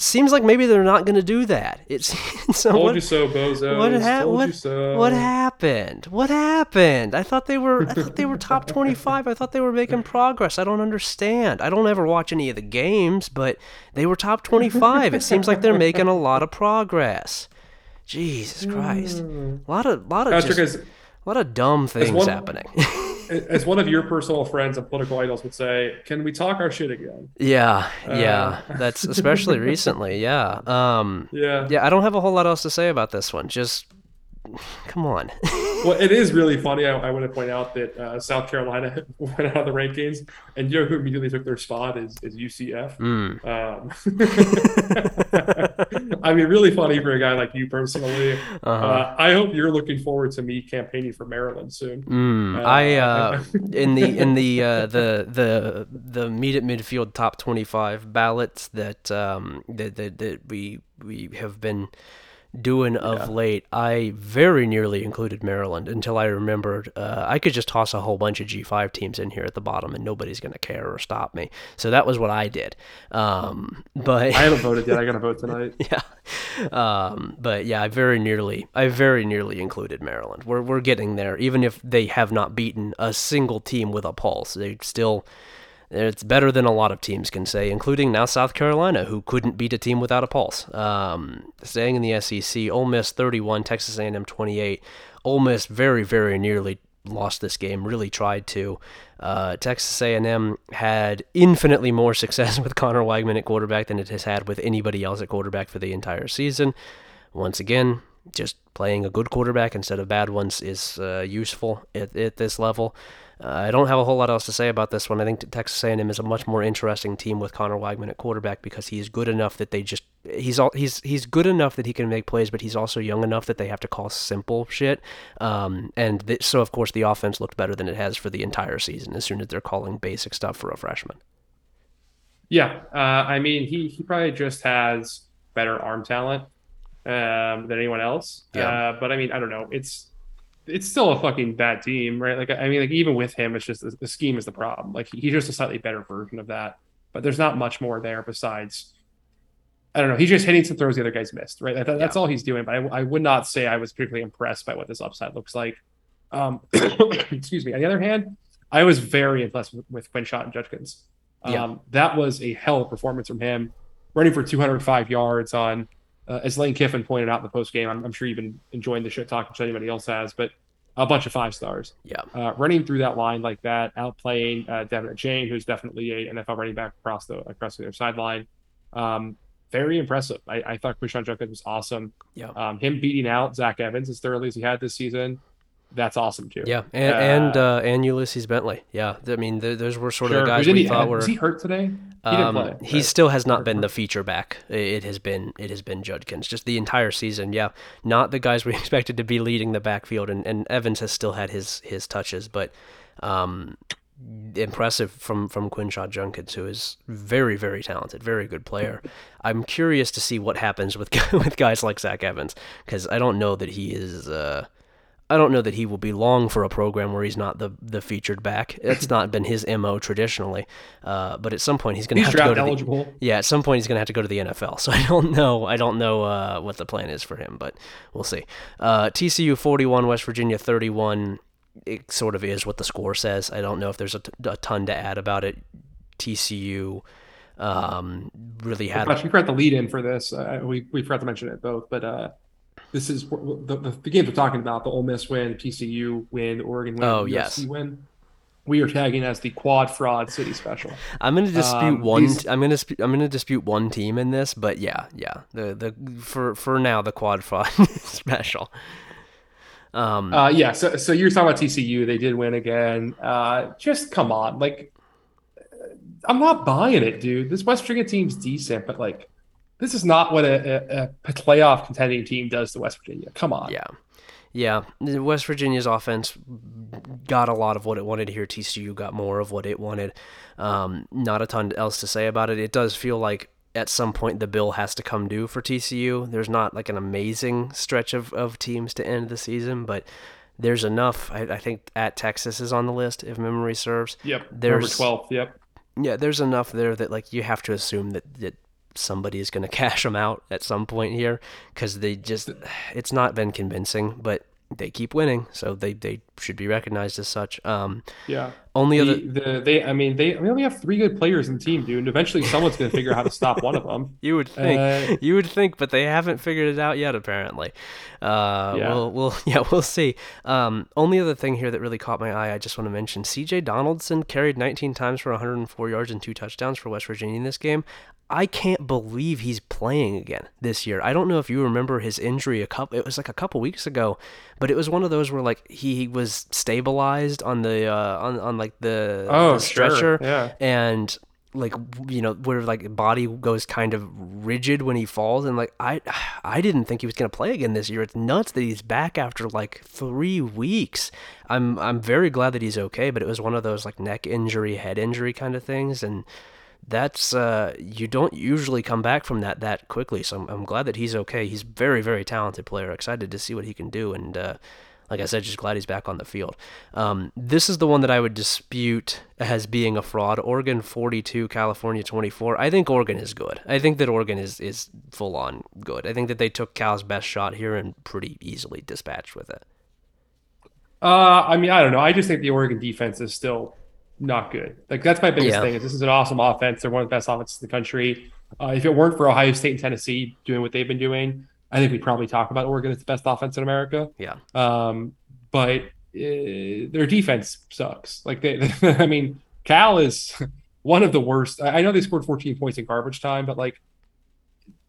S1: Seems like maybe they're not going to do that. It's so
S2: told
S1: what,
S2: you so, bozos.
S1: what, ha- what,
S2: so.
S1: what happened? What happened? I thought they were I thought they were top 25. I thought they were making progress. I don't understand. I don't ever watch any of the games, but they were top 25. It seems like they're making a lot of progress. Jesus Christ. A lot of lot of
S2: Patrick,
S1: just,
S2: as,
S1: a lot of dumb things
S2: one-
S1: happening.
S2: as one of your personal friends and political idols would say, can we talk our shit again?
S1: yeah, yeah.
S2: Uh.
S1: That's especially recently. Yeah. Um
S2: Yeah.
S1: yeah, I don't have a whole lot else to say about this one. Just come on.
S2: Well, it is really funny. I, I want to point out that uh, South Carolina went out of the rankings, and you know who immediately took their spot is, is UCF.
S1: Mm.
S2: Um, I mean, really funny for a guy like you personally.
S1: Uh-huh.
S2: Uh, I hope you're looking forward to me campaigning for Maryland soon.
S1: Mm,
S2: Uh,
S1: I uh, in the in the uh, the the the meet at midfield top twenty five ballots that um that, that that we we have been doing of late. I very nearly included Maryland until I remembered uh, I could just toss a whole bunch of G five teams in here at the bottom and nobody's gonna care or stop me. So that was what I did. Um, but
S2: I haven't voted yet. I got to vote tonight.
S1: yeah. Um, but yeah, I very nearly, I very nearly included Maryland. We're we're getting there, even if they have not beaten a single team with a pulse. They still, It's better than a lot of teams can say, including now South Carolina, who couldn't beat a team without a pulse. Um, staying in the SEC, Ole Miss 31, Texas A&M 28. Ole Miss very, very nearly lost this game. Really tried to. Uh, Texas A&M had infinitely more success with Conner Weigman at quarterback than it has had with anybody else at quarterback for the entire season. Once again, just playing a good quarterback instead of bad ones is uh, useful at, at this level. Uh, I don't have a whole lot else to say about this one. I think Texas A&M is a much more interesting team with Conner Weigman at quarterback because he's good enough that they just he's all he's he's good enough that he can make plays, but he's also young enough that they have to call simple shit. Um, and th- so of course the offense looked better than it has for the entire season as soon as they're calling basic stuff for a freshman.
S2: Yeah, uh, I mean he he probably just has better arm talent um, than anyone else. Yeah. Uh, but I mean I don't know. It's it's still a fucking bad team, right? Like, I mean, like even with him, it's just the, the scheme is the problem. Like he's just a slightly better version of that, but there's not much more there besides. I don't know. He's just hitting some throws the other guys missed, right? That, that's yeah. all he's doing. But I, I, would not say I was particularly impressed by what this upside looks like. Um, excuse me. On the other hand, I was very impressed with, with Quinshon and Judkins. Um, yeah. That was a hell of a performance from him, running for 205 yards on uh, as Lane Kiffin pointed out in the post game, I'm, I'm, sure you've been enjoying the shit talk, which anybody else has, but a bunch of five stars.
S1: Yeah.
S2: Uh, running through that line like that, outplaying uh, De'Von Achane, who's definitely a NFL running back across the across the other sideline. Um, very impressive. I, I thought Quinshon Judkins was awesome.
S1: Yeah.
S2: Um, him beating out Zach Evans as thoroughly as he had this season that's awesome too.
S1: Yeah, and uh, and, uh, and Ulysses Bentley. Yeah, I mean, those were sort sure. of the guys we
S2: he,
S1: thought were.
S2: Was he hurt today?
S1: He, um, play, he still has not been the feature back. It has been it has been Judkins just the entire season. Yeah, not the guys we expected to be leading the backfield, and, and Evans has still had his his touches, but um, impressive from from Quinshon Judkins, who is very very talented, very good player. I'm curious to see what happens with with guys like Zach Evans because I don't know that he is. Uh, I don't know that he will be long for a program where he's not the the featured back. It's not been his mo traditionally, uh, but at some point he's going to have to go to eligible. The, yeah, at some point he's going to have to go to the NFL. So I don't know. I don't know uh, what the plan is for him, but we'll see. Uh, TCU 41, West Virginia 31. It sort of is what the score says. I don't know if there's a, t- a ton to add about it. TCU um, really had.
S2: Gosh, we forgot the lead in for this. Uh, we we forgot to mention it both, but uh, this is the, the, the, games we're talking about the Ole Miss win, TCU win, Oregon win,
S1: oh, USC yes.
S2: win. We are tagging as the quad fraud city special.
S1: I'm going to dispute um, one. These, I'm going to I'm going to dispute one team in this, but yeah, yeah. The the for for now the quad fraud special.
S2: Um, uh, yeah. So so you're talking about TCU. They did win again. Uh, just come on, like I'm not buying it, dude. This West Virginia team's decent, but like this is not what a, a, a playoff contending team does to West Virginia. Come on.
S1: Yeah. Yeah, West Virginia's offense got a lot of what it wanted here. TCU got more of what it wanted. Um, not a ton else to say about it. It does feel like at some point the bill has to come due for TCU. There's not like an amazing stretch of, of teams to end the season, but there's enough. I, I think at Texas is on the list if memory serves.
S2: Yep. There's number 12. Yep.
S1: Yeah, there's enough there that like you have to assume that, that somebody is going to cash them out at some point here because they just it's not been convincing but they keep winning so they they should be recognized as such. Um
S2: yeah
S1: only
S2: the,
S1: other
S2: the they i mean they, they only have three good players in the team dude and eventually someone's going to figure out how to stop one of them
S1: you would think uh, you would think but they haven't figured it out yet apparently uh yeah. we'll, we'll yeah we'll see um only other thing here that really caught my eye i just want to mention cj donaldson carried 19 times for 104 yards and two touchdowns for west virginia in this game I can't believe he's playing again this year. I don't know if you remember his injury a couple it was like a couple weeks ago, but it was one of those where like he was stabilized on the uh on on like the,
S2: oh,
S1: the stretcher
S2: sure. yeah.
S1: and like you know where like body goes kind of rigid when he falls and like I I didn't think he was going to play again this year. It's nuts that he's back after like 3 weeks. I'm I'm very glad that he's okay, but it was one of those like neck injury, head injury kind of things and that's uh, you don't usually come back from that that quickly. So I'm, I'm glad that he's okay. He's very very talented player. Excited to see what he can do, and uh, like I said, just glad he's back on the field. Um, this is the one that I would dispute as being a fraud. Oregon 42, California 24. I think Oregon is good. I think that Oregon is is full on good. I think that they took Cal's best shot here and pretty easily dispatched with it.
S2: Uh, I mean, I don't know. I just think the Oregon defense is still not good. Like that's my biggest
S1: Yeah.
S2: thing. Is this is an awesome offense. They're one of the best offenses in the country. Uh, if it weren't for Ohio State and Tennessee doing what they've been doing, I think we'd probably talk about Oregon as the best offense in America.
S1: Yeah.
S2: Um, but uh, their defense sucks. Like they, I mean, Cal is one of the worst. I know they scored 14 points in garbage time, but like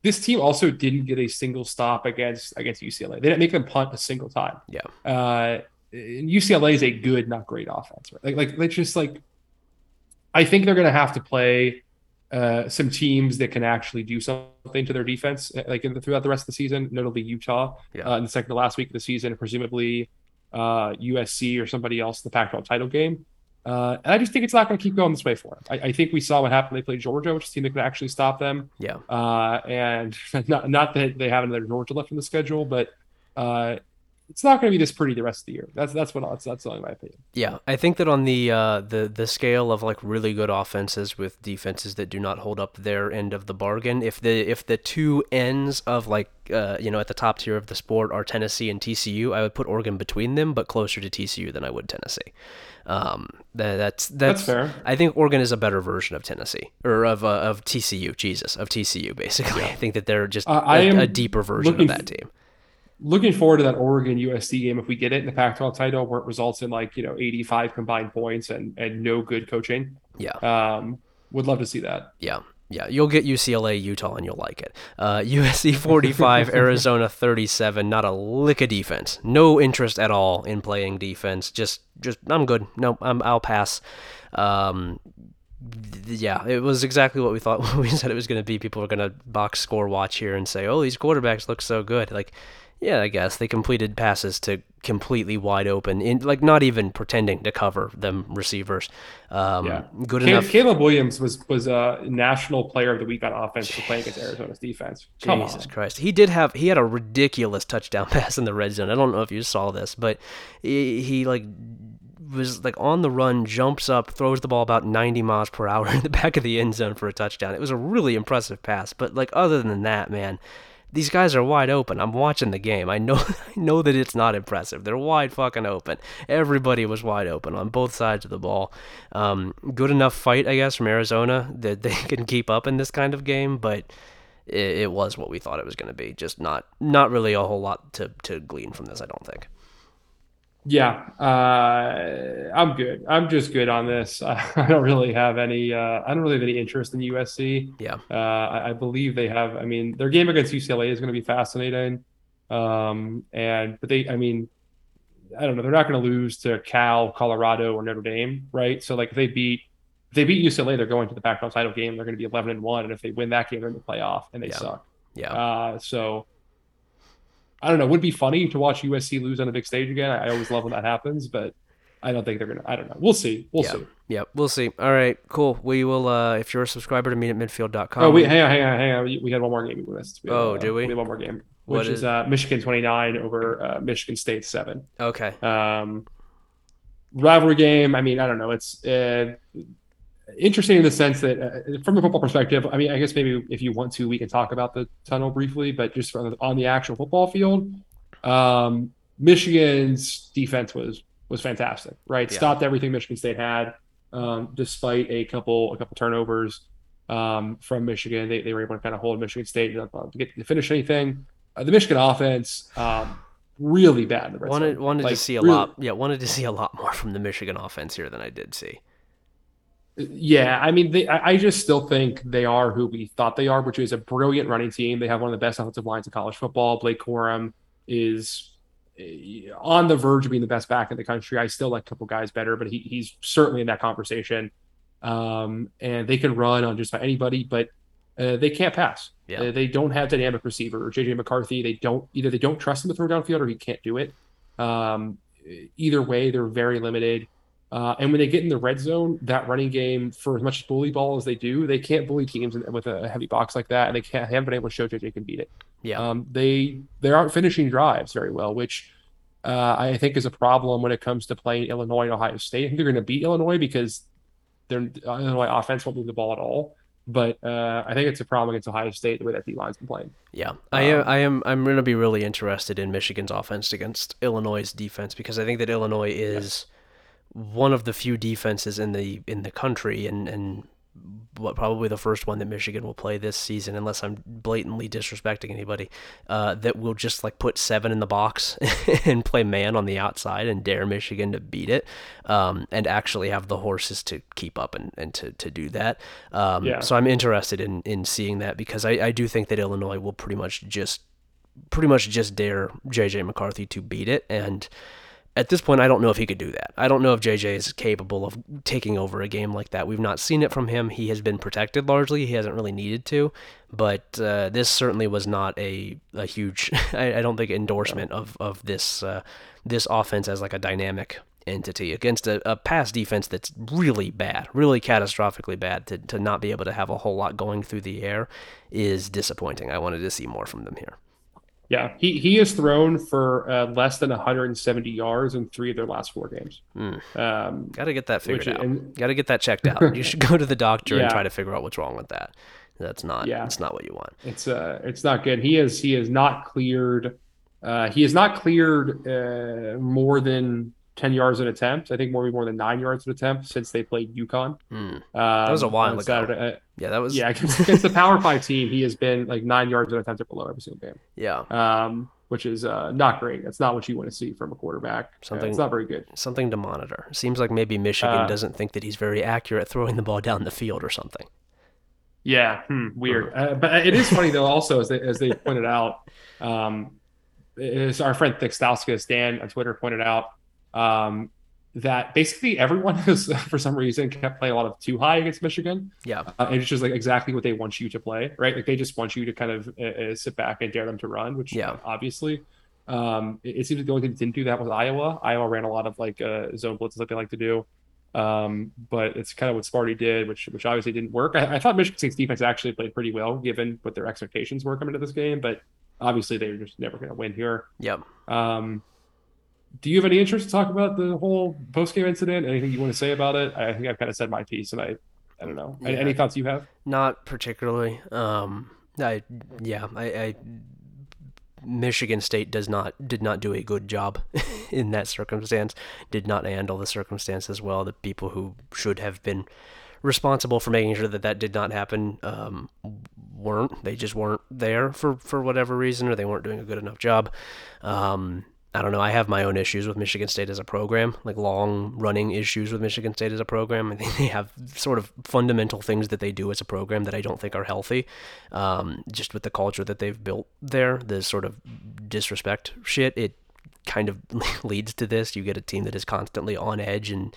S2: this team also didn't get a single stop against against UCLA. They didn't make them punt a single time.
S1: Yeah.
S2: Uh, and UCLA is a good, not great offense. Right? Like, like they just like. I think they're going to have to play uh, some teams that can actually do something to their defense, uh, like in the, throughout the rest of the season. Notably Utah
S1: Yeah.
S2: uh, in the second to last week of the season, presumably uh, USC or somebody else in the Pac-12 title game. Uh, and I just think it's not going to keep going this way for them. I, I think we saw what happened. They played Georgia, which is a team that could actually stop them.
S1: Yeah.
S2: Uh, and not not that they have another Georgia left in the schedule, but uh, it's not going to be this pretty the rest of the year. That's that's what that's that's only my opinion.
S1: Yeah, I think that on the uh, the the scale of like really good offenses with defenses that do not hold up their end of the bargain, if the if the two ends of like uh, you know at the top tier of the sport are Tennessee and TCU, I would put Oregon between them, but closer to TCU than I would Tennessee. Um, that, that's that's
S2: fair.
S1: I think Oregon is a better version of Tennessee or of uh, of TCU. Jesus, of TCU basically. I think that they're just
S2: Uh,
S1: a- deeper version of that team.
S2: Looking forward to that Oregon USC game if we get it in the Pac-12 title, where it results in like you know 85 combined points and and no good coaching.
S1: Yeah.
S2: Um, would love to see that.
S1: Yeah, yeah, you'll get UCLA, Utah, and you'll like it. Uh, USC 45, Arizona 37. Not a lick of defense. No interest at all in playing defense. Just, just I'm good. No, I'm, I'll pass. Um, yeah, it was exactly what we thought when we said it was going to be. People are going to box score watch here and say, "Oh, these quarterbacks look so good." Like, yeah, I guess they completed passes to completely wide open, in like not even pretending to cover them receivers. Um,
S2: Yeah.
S1: good
S2: Ca-
S1: enough.
S2: Caleb Williams was was a national player of the week on offense for playing against Arizona's defense. Come
S1: Jesus
S2: on.
S1: Christ. He did have he had a ridiculous touchdown pass in the red zone. I don't know if you saw this, but he, he like was like on the run, jumps up, throws the ball about 90 miles per hour in the back of the end zone for a touchdown. It was a really impressive pass, but like other than that, man, these guys are wide open. I'm watching the game. I know I know that it's not impressive. They're wide fucking open. Everybody was wide open on both sides of the ball. Um, good enough fight, I guess, from Arizona that they can keep up in this kind of game, but it, it was what we thought it was going to be. Just not not really a whole lot to to glean from this. I don't think.
S2: Yeah, uh, I'm good. I'm just good on this. I don't really have any. Uh, I don't really have any interest in USC.
S1: Yeah.
S2: Uh, I, I believe they have. I mean, their game against UCLA is going to be fascinating. Um, and but they, I mean, I don't know. They're not going to lose to Cal, Colorado, or Notre Dame, right? So like, if they beat if they beat UCLA, they're going to the Pac-12 title game. They're going to be 11 and one, and if they win that game, they're in the playoff, and they
S1: Yeah.
S2: suck.
S1: Yeah.
S2: Uh, so I don't know. Would be funny to watch USC lose on a big stage again. I, I always love when that happens, but I don't think they're gonna. I don't know. We'll see. We'll
S1: Yeah.
S2: see.
S1: Yep, we'll see. All right, cool. We will. Uh, if you're a subscriber to meet at midfield.com.
S2: Oh, wait, hang on, hang on, hang on. We, had one more game we missed. We
S1: Oh,
S2: uh,
S1: do we?
S2: We had one more game,
S1: What
S2: which
S1: is-
S2: is uh, Michigan 29 over uh, Michigan State 7.
S1: Okay.
S2: Um, rivalry game. I mean, I don't know. It's uh, interesting in the sense that, uh, from a football perspective, I mean, I guess maybe if you want to, we can talk about the tunnel briefly, but just on the, on the actual football field, um, Michigan's defense was was fantastic. Right,
S1: Yeah.
S2: stopped everything Michigan State had, um, despite a couple a couple turnovers um, from Michigan. They, they were able to kind of hold Michigan State to get to finish anything. Uh, the Michigan offense. Um, Really bad in the red
S1: Wanted
S2: zone.
S1: wanted
S2: Like,
S1: to see a
S2: really-
S1: lot. Yeah, wanted to see a lot more from the Michigan offense here than I did see.
S2: Yeah, I mean, they, I, just still think they are who we thought they are, which is a brilliant running team. They have one of the best offensive lines in college football. Blake Corum is eh, on the verge of being the best back in the country. I still like a couple guys better, but he, he's certainly in that conversation. Um, and they can run on just about anybody, but uh, they can't pass.
S1: Yeah.
S2: Uh, they don't have dynamic receiver or JJ McCarthy. They don't either. They don't trust him to throw downfield or he can't do it. Um, either way, they're very limited. Uh, and when they get in the red zone, that running game, for as much bully ball as they do, they can't bully teams with a heavy box like that, and they can't haven't been able to show JJ can beat it.
S1: Yeah.
S2: Um, they they aren't finishing drives very well, which uh, I think is a problem when it comes to playing Illinois and Ohio State. I think they're going to beat Illinois because their Illinois offense won't move the ball at all. But uh, I think it's a problem against Ohio State the way that D line's been playing.
S1: Yeah, I am.
S2: Um,
S1: I am. I'm going to be really interested in Michigan's offense against Illinois' defense because I think that Illinois is one of the few defenses in the in the country, and and what probably the first one that Michigan will play this season, unless I'm blatantly disrespecting anybody, uh, that will just like put seven in the box and play man on the outside and dare Michigan to beat it, um, and actually have the horses to keep up and, and to, to do that. Um, yeah. So I'm interested in in seeing that because I, I do think that Illinois will pretty much just pretty much just dare JJ McCarthy to beat it and at this point, I don't know if he could do that. I don't know if JJ is capable of taking over a game like that. We've not seen it from him. He has been protected largely. He hasn't really needed to, but uh, this certainly was not a, a huge, I, I don't think, endorsement of of this uh, this offense as like a dynamic entity against a, a pass defense that's really bad, really catastrophically bad. To to not be able to have a whole lot going through the air is disappointing. I wanted to see more from them here.
S2: Yeah, he he has thrown for uh, less than 170 yards in three of their last four games.
S1: Mm. Um, Got to get that figured out. Got to get that checked out. you should go to the doctor yeah. and try to figure out what's wrong with that. That's not. Yeah. That's not what you want.
S2: It's uh, it's not good. He is he is not cleared. Uh, he has not cleared uh, more than 10 yards an attempt. I think more more than nine yards an attempt since they played UConn.
S1: Mm. Um, that was a while ago. Saturday. Yeah, that was.
S2: Yeah, against, against the Power Five team, he has been like nine yards an attempt or below every single game.
S1: Yeah.
S2: Um, which is uh, not great. That's not what you want to see from a quarterback. Something. Uh, it's not very good.
S1: Something to monitor. Seems like maybe Michigan uh, doesn't think that he's very accurate throwing the ball down the field or something.
S2: Yeah, hmm, weird. Uh, but it is funny though. Also, as they, as they pointed out, um, is our friend Thickstauskas Dan on Twitter pointed out um, that basically everyone has, for some reason, kept playing a lot of two high against Michigan.
S1: Yeah.
S2: Uh, and it's just like exactly what they want you to play, right? Like they just want you to kind of uh, uh sit back and dare them to run, which yeah. obviously. Um, it, it, seems like the only thing that didn't do that was Iowa. Iowa ran a lot of like uh, zone blitzes like they like to do. Um, but it's kind of what Sparty did, which which obviously didn't work. I, I, thought Michigan State's defense actually played pretty well given what their expectations were coming to this game, but obviously they were just never going to win here.
S1: Yep.
S2: Um, do you have any interest to talk about the whole post game incident? Anything you want to say about it? I think I've kind of said my piece, and I, I don't know. Yeah. Any thoughts you have?
S1: Not particularly. Um, I yeah, I, I Michigan State does not did not do a good job in that circumstance. Did not handle the circumstance as well. The people who should have been responsible for making sure that that did not happen um, weren't. They just weren't there for for whatever reason, or they weren't doing a good enough job. Um, I don't know. I have my own issues with Michigan State as a program, like long running issues with Michigan State as a program. I think they have sort of fundamental things that they do as a program that I don't think are healthy. Um, just with the culture that they've built there, the sort of disrespect shit, it kind of leads to this. You get a team that is constantly on edge and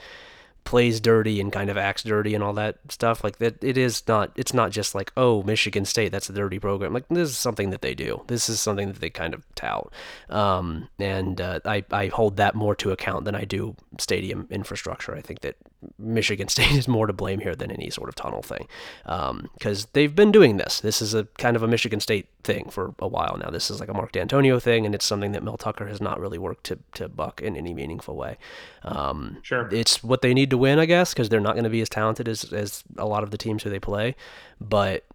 S1: plays dirty and kind of acts dirty and all that stuff like that it is not it's not just like oh michigan state that's a dirty program. Like this is something that they do. This is something that they kind of tout. Um, and uh, I, I hold that more to account than i do stadium infrastructure. I think that michigan state is more to blame here than any sort of tunnel thing because um, they've been doing this. This is a kind of a michigan state thing for a while now. This is like a mark dantonio thing and it's something that mel tucker has not really worked to, to buck in any meaningful way. Um,
S2: sure.
S1: it's what they need to win, I guess, because they're not going to be as talented as, as a lot of the teams who they play. But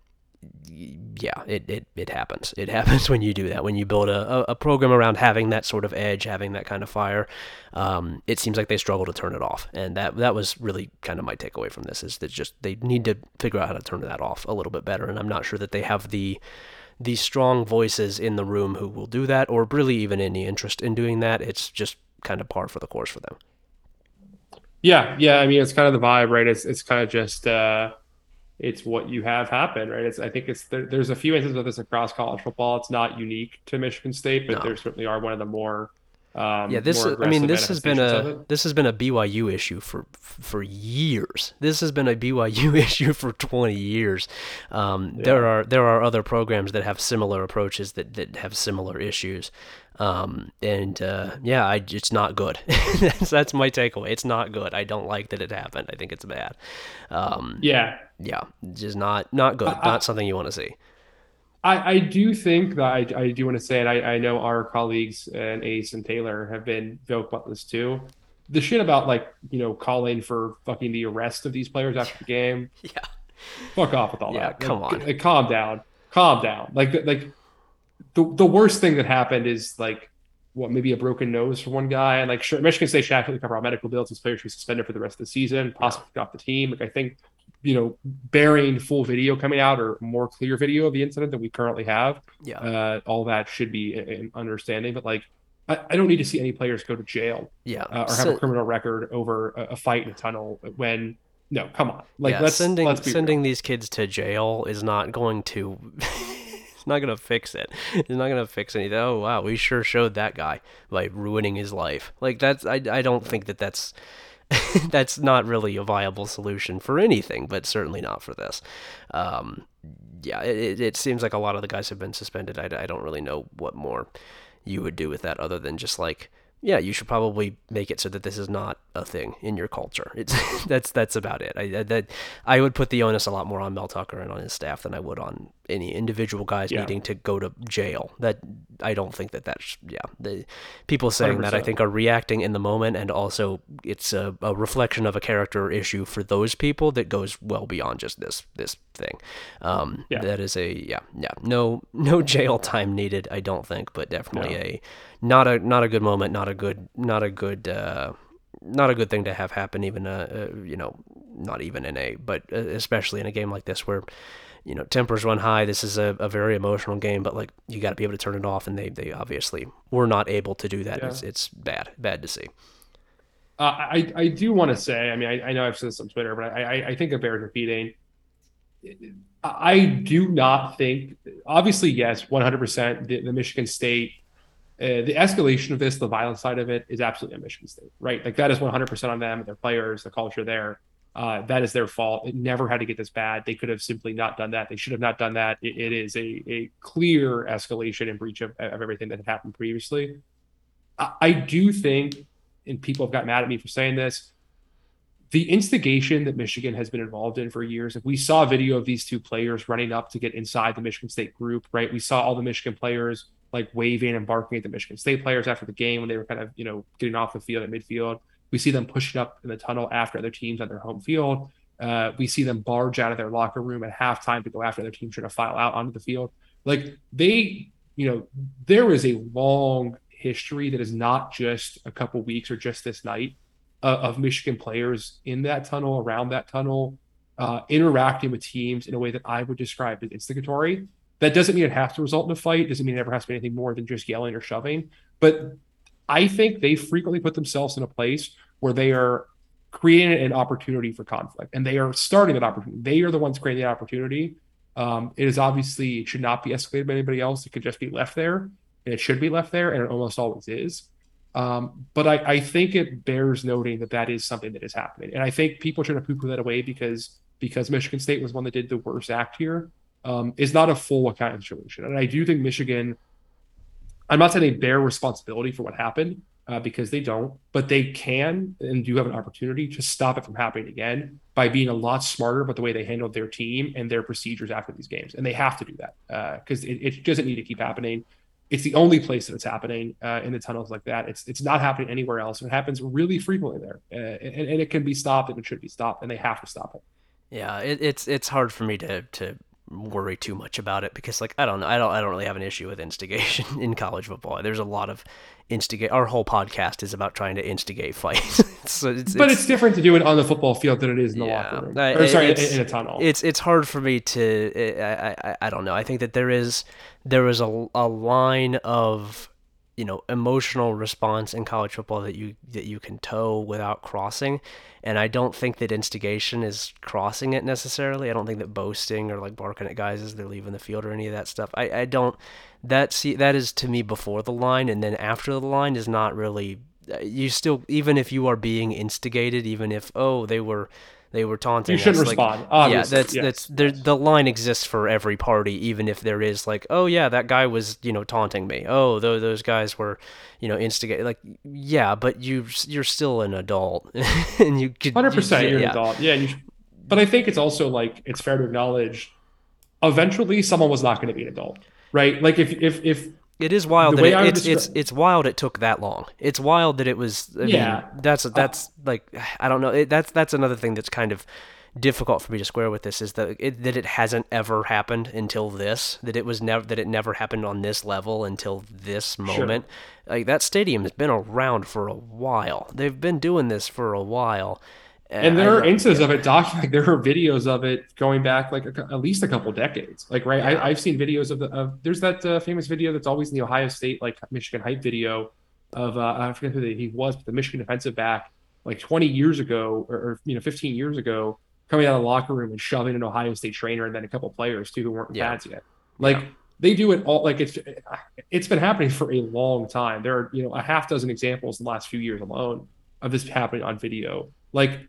S1: yeah, it, it, it happens. It happens when you do that. When you build a, a program around having that sort of edge, having that kind of fire, um, it seems like they struggle to turn it off. And that that was really kind of my takeaway from this is that just they need to figure out how to turn that off a little bit better. And I'm not sure that they have the the strong voices in the room who will do that, or really even any interest in doing that. It's just kind of par for the course for them.
S2: Yeah, yeah. I mean, it's kind of the vibe, right? It's it's kind of just uh, it's what you have happen, right? It's I think it's there, there's a few instances of this across college football. It's not unique to Michigan State, but no. there certainly are one of the more um,
S1: yeah, this I mean this has been a this has been a BYU issue for for years. This has been a BYU issue for 20 years. Um, yeah. There are there are other programs that have similar approaches that, that have similar issues. Um, and uh, yeah, I, it's not good. that's, that's my takeaway. It's not good. I don't like that it happened. I think it's bad. Um,
S2: yeah,
S1: yeah, just not not good. I, not something you want to see.
S2: I, I do think that I, I do want to say, and I, I know our colleagues and Ace and Taylor have been vocal about this too. The shit about like you know calling for fucking the arrest of these players after the game.
S1: yeah,
S2: fuck off with all
S1: yeah,
S2: that.
S1: Come
S2: like,
S1: on,
S2: like, calm down, calm down. Like like the the worst thing that happened is like what maybe a broken nose for one guy, and like sure, Michigan State should actually cover all medical bills. His players should be suspended for the rest of the season, possibly yeah. off the team. Like I think, you know, bearing full video coming out or more clear video of the incident that we currently have,
S1: yeah,
S2: uh, all that should be an understanding. But like, I, I, don't need to see any players go to jail,
S1: yeah,
S2: uh, or have so, a criminal record over a, a, fight in a tunnel when. No, come on. Like,
S1: yeah,
S2: let's
S1: sending
S2: let's
S1: sending real. these kids to jail is not going to not gonna fix it. It's not gonna fix anything. Oh wow, we sure showed that guy by ruining his life. Like that's I I don't think that that's that's not really a viable solution for anything, but certainly not for this. Um, yeah, it, it seems like a lot of the guys have been suspended. I, I don't really know what more you would do with that other than just like yeah, you should probably make it so that this is not a thing in your culture. It's that's that's about it. I that I would put the onus a lot more on Mel Tucker and on his staff than I would on any individual guys yeah. needing to go to jail. That I don't think that that's yeah. The people saying 100%. that I think are reacting in the moment, and also it's a, a reflection of a character issue for those people that goes well beyond just this this thing. Um, yeah. That is a yeah yeah no no jail time needed. I don't think, but definitely no. a not a not a good moment, not a good not a good uh, not a good thing to have happen. Even uh, uh you know not even in a but uh, especially in a game like this where you know tempers run high. This is a, a very emotional game, but like you got to be able to turn it off, and they they obviously were not able to do that. Yeah. It's it's bad bad to see.
S2: Uh, I I do want to say, I mean, I, I know I've said this on Twitter, but I I, I think it bears repeating. I do not think, obviously, yes, 100%. The, the Michigan State uh, the escalation of this, the violent side of it, is absolutely on Michigan State, right? Like that is 100% on them, their players, the culture there. Uh, that is their fault. It never had to get this bad. They could have simply not done that. They should have not done that. it, it is a, a clear escalation and breach of, of everything that had happened previously. I, I do think, and people have got mad at me for saying this, the instigation that Michigan has been involved in for years. If we saw a video of these two players running up to get inside the Michigan State group, right? We saw all the Michigan players like waving and barking at the Michigan State players after the game when they were kind of, you know, getting off the field at midfield. We see them pushing up in the tunnel after other teams on their home field. Uh, we see them barge out of their locker room at halftime to go after their team trying to file out onto the field. Like they, you know, there is a long history that is not just a couple weeks or just this night uh, of Michigan players in that tunnel, around that tunnel, uh, interacting with teams in a way that I would describe as instigatory. That doesn't mean it has to result in a fight. Doesn't mean it ever has to be anything more than just yelling or shoving. But I think they frequently put themselves in a place where they are creating an opportunity for conflict, and they are starting that opportunity. They are the ones creating the opportunity. Um, it is obviously it should not be escalated by anybody else. It could just be left there, and it should be left there, and it almost always is. Um, but I, I, think it bears noting that that is something that is happening, and I think people trying to poo-poo that away because because Michigan State was one that did the worst act here um, is not a full accounting solution. And I do think Michigan, I'm not saying they bear responsibility for what happened uh, because they don't, but they can and do have an opportunity to stop it from happening again by being a lot smarter about the way they handled their team and their procedures after these games. And they have to do that because uh, it, it, doesn't need to keep happening. It's the only place that it's happening uh, in the tunnels like that. It's it's not happening anywhere else. It happens really frequently there, uh, and, and, it can be stopped and it should be stopped, and they have to stop it.
S1: Yeah, it, it's it's hard for me to to worry too much about it because like I don't know I don't I don't really have an issue with instigation in college football. There's a lot of instigate. Our whole podcast is about trying to instigate fights.
S2: so it's, but it's, it's, different to do it on the football field than it is in the yeah, locker room. Or, sorry, in, in, a tunnel.
S1: It's it's hard for me to I, I I don't know. I think that there is there is a a line of you know emotional response in college football that you that you can toe without crossing and I don't think that instigation is crossing it necessarily. I don't think that boasting or like barking at guys as they're leaving the field or any of that stuff. I, I don't that see that is to me before the line and then after the line is not really uh, you still even if you are being instigated even if oh they were they were taunting.
S2: You shouldn't
S1: us.
S2: respond.
S1: Like, yeah, that's yes. that's there, the line exists for every party, even if there is like, oh yeah, that guy was you know taunting me. Oh, those those guys were, you know, instigating. Like, yeah, but you you're still an adult, and you
S2: could hundred percent you're yeah. an adult. Yeah, you, but I think it's also like it's fair to acknowledge, eventually someone was not going to be an adult, right? Like if if if
S1: it is wild that it, it's describe- it's it's wild it took that long. It's wild that it was. I yeah, mean, that's that's like I don't know. It, that's that's another thing that's kind of difficult for me to square with this is that it, that it hasn't ever happened until this. That it was never that it never happened on this level until this moment. Sure. Like that stadium has been around for a while. They've been doing this for a while.
S2: And there I, are instances of it documented. Like there are videos of it going back like a, at least a couple decades. Like right, yeah. I, have seen videos of the. Of, there's that uh, famous video that's always in the Ohio State like Michigan hype video of uh, I forget who he was, but the Michigan defensive back like 20 years ago or, or, you know 15 years ago coming out of the locker room and shoving an Ohio State trainer and then a couple players too who weren't yeah. pads yet. Like yeah. they do it all. Like it's it's been happening for a long time. There are you know a half dozen examples in the last few years alone of this happening on video. Like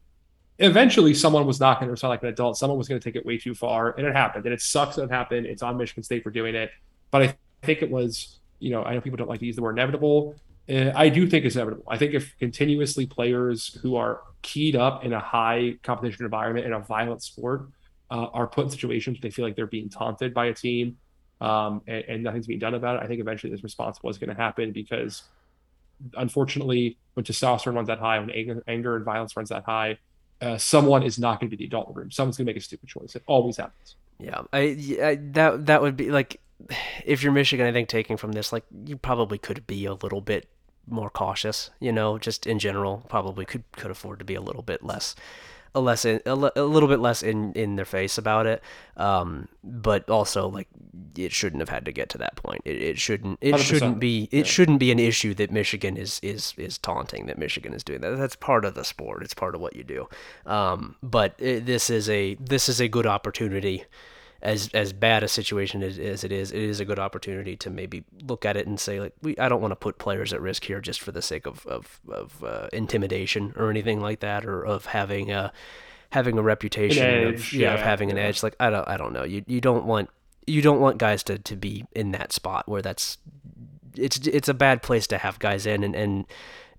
S2: eventually someone was not going to respond like an adult. Someone was going to take it way too far, and it happened. And it sucks that it happened. It's on Michigan State for doing it, but I think it was you know I know people don't like to use the word inevitable. Uh, I do think it's inevitable. I think if continuously players who are keyed up in a high competition environment in a violent sport uh, are put in situations where they feel like they're being taunted by a team um, and, and, nothing's being done about it, I think eventually this response was going to happen because unfortunately, when testosterone runs that high, when anger, anger and violence runs that high, uh, someone is not going to be the adult in the room. Someone's going to make a stupid choice. It always happens.
S1: Yeah, I, I that that would be like if you're Michigan, I think taking from this, like you probably could be a little bit more cautious, you know, just in general, probably could could afford to be a little bit less a less in, a, a little bit less in in their face about it. Um, but also like it shouldn't have had to get to that point. It, it shouldn't it should shouldn't be it yeah. shouldn't be an issue that Michigan is is is taunting that Michigan is doing that. That's part of the sport. It's part of what you do. Um, but it, this is a this is a good opportunity as as bad a situation as, as it is, it is a good opportunity to maybe look at it and say like, we I don't want to put players at risk here just for the sake of of, of uh, intimidation or anything like that, or of having a having a reputation edge, of yeah, yeah, of having an edge. Like I don't I don't know. You you don't want you don't want guys to, to be in that spot where that's it's it's a bad place to have guys in and and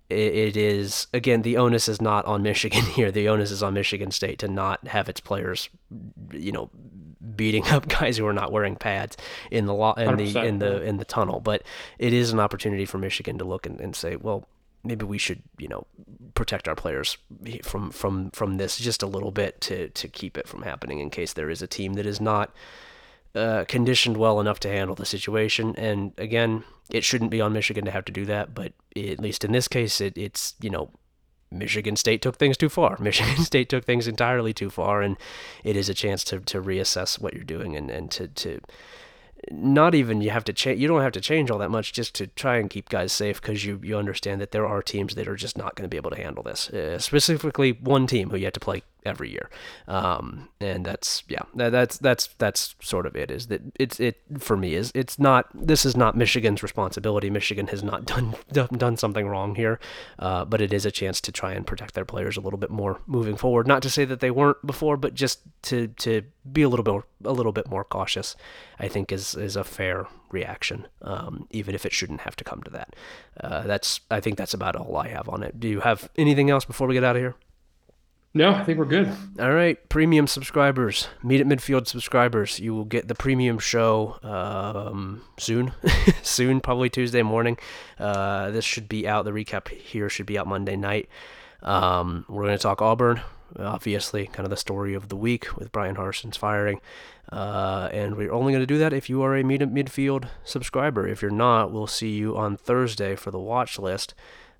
S1: it is again the onus is not on Michigan here. The onus is on Michigan State to not have its players, you know, beating up guys who are not wearing pads in the law in the in the in the tunnel. But it is an opportunity for Michigan to look and, and say, well, maybe we should you know protect our players from from from this just a little bit to to keep it from happening in case there is a team that is not uh, conditioned well enough to handle the situation. And again, it shouldn't be on Michigan to have to do that, but at least in this case, it, it's you know Michigan State took things too far. Michigan State took things entirely too far, and it is a chance to, to reassess what you're doing and, and to, to not even you have to change you don't have to change all that much just to try and keep guys safe because you, you understand that there are teams that are just not going to be able to handle this uh, specifically one team who you have to play every year. Um, and that's yeah that, that's that's that's sort of it is that it's it for me is it's not this is not Michigan's responsibility. Michigan has not done done something wrong here. Uh, but it is a chance to try and protect their players a little bit more moving forward. Not to say that they weren't before but just to to be a little bit a little bit more cautious I think is is a fair reaction um, even if it shouldn't have to come to that. Uh, that's I think that's about all I have on it. Do you have anything else before we get out of here
S2: no, I think we're good.
S1: All right, premium subscribers, meet at midfield subscribers. You will get the premium show um, soon, soon, probably Tuesday morning. Uh, this should be out. The recap here should be out Monday night. Um, we're going to talk Auburn, obviously, kind of the story of the week with Bryan Harsin's firing. Uh, and we're only going to do that if you are a meet at midfield subscriber. If you're not, we'll see you on Thursday for the watch list.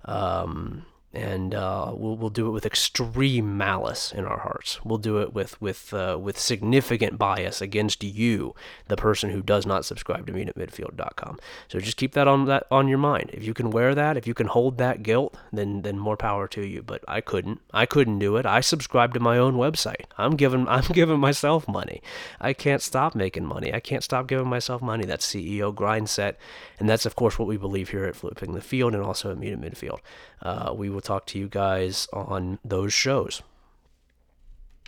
S1: Um, and uh, we'll we'll do it with extreme malice in our hearts. We'll do it with with uh, with significant bias against you, the person who does not subscribe to meetatmidfield.com. So just keep that on that on your mind. If you can wear that, if you can hold that guilt, then then more power to you. But I couldn't. I couldn't do it. I subscribe to my own website. I'm giving I'm giving myself money. I can't stop making money. I can't stop giving myself money. That's CEO grind set, and that's of course what we believe here at Flipping the Field and also at Meet at Midfield. Uh, we will talk to you guys on those shows.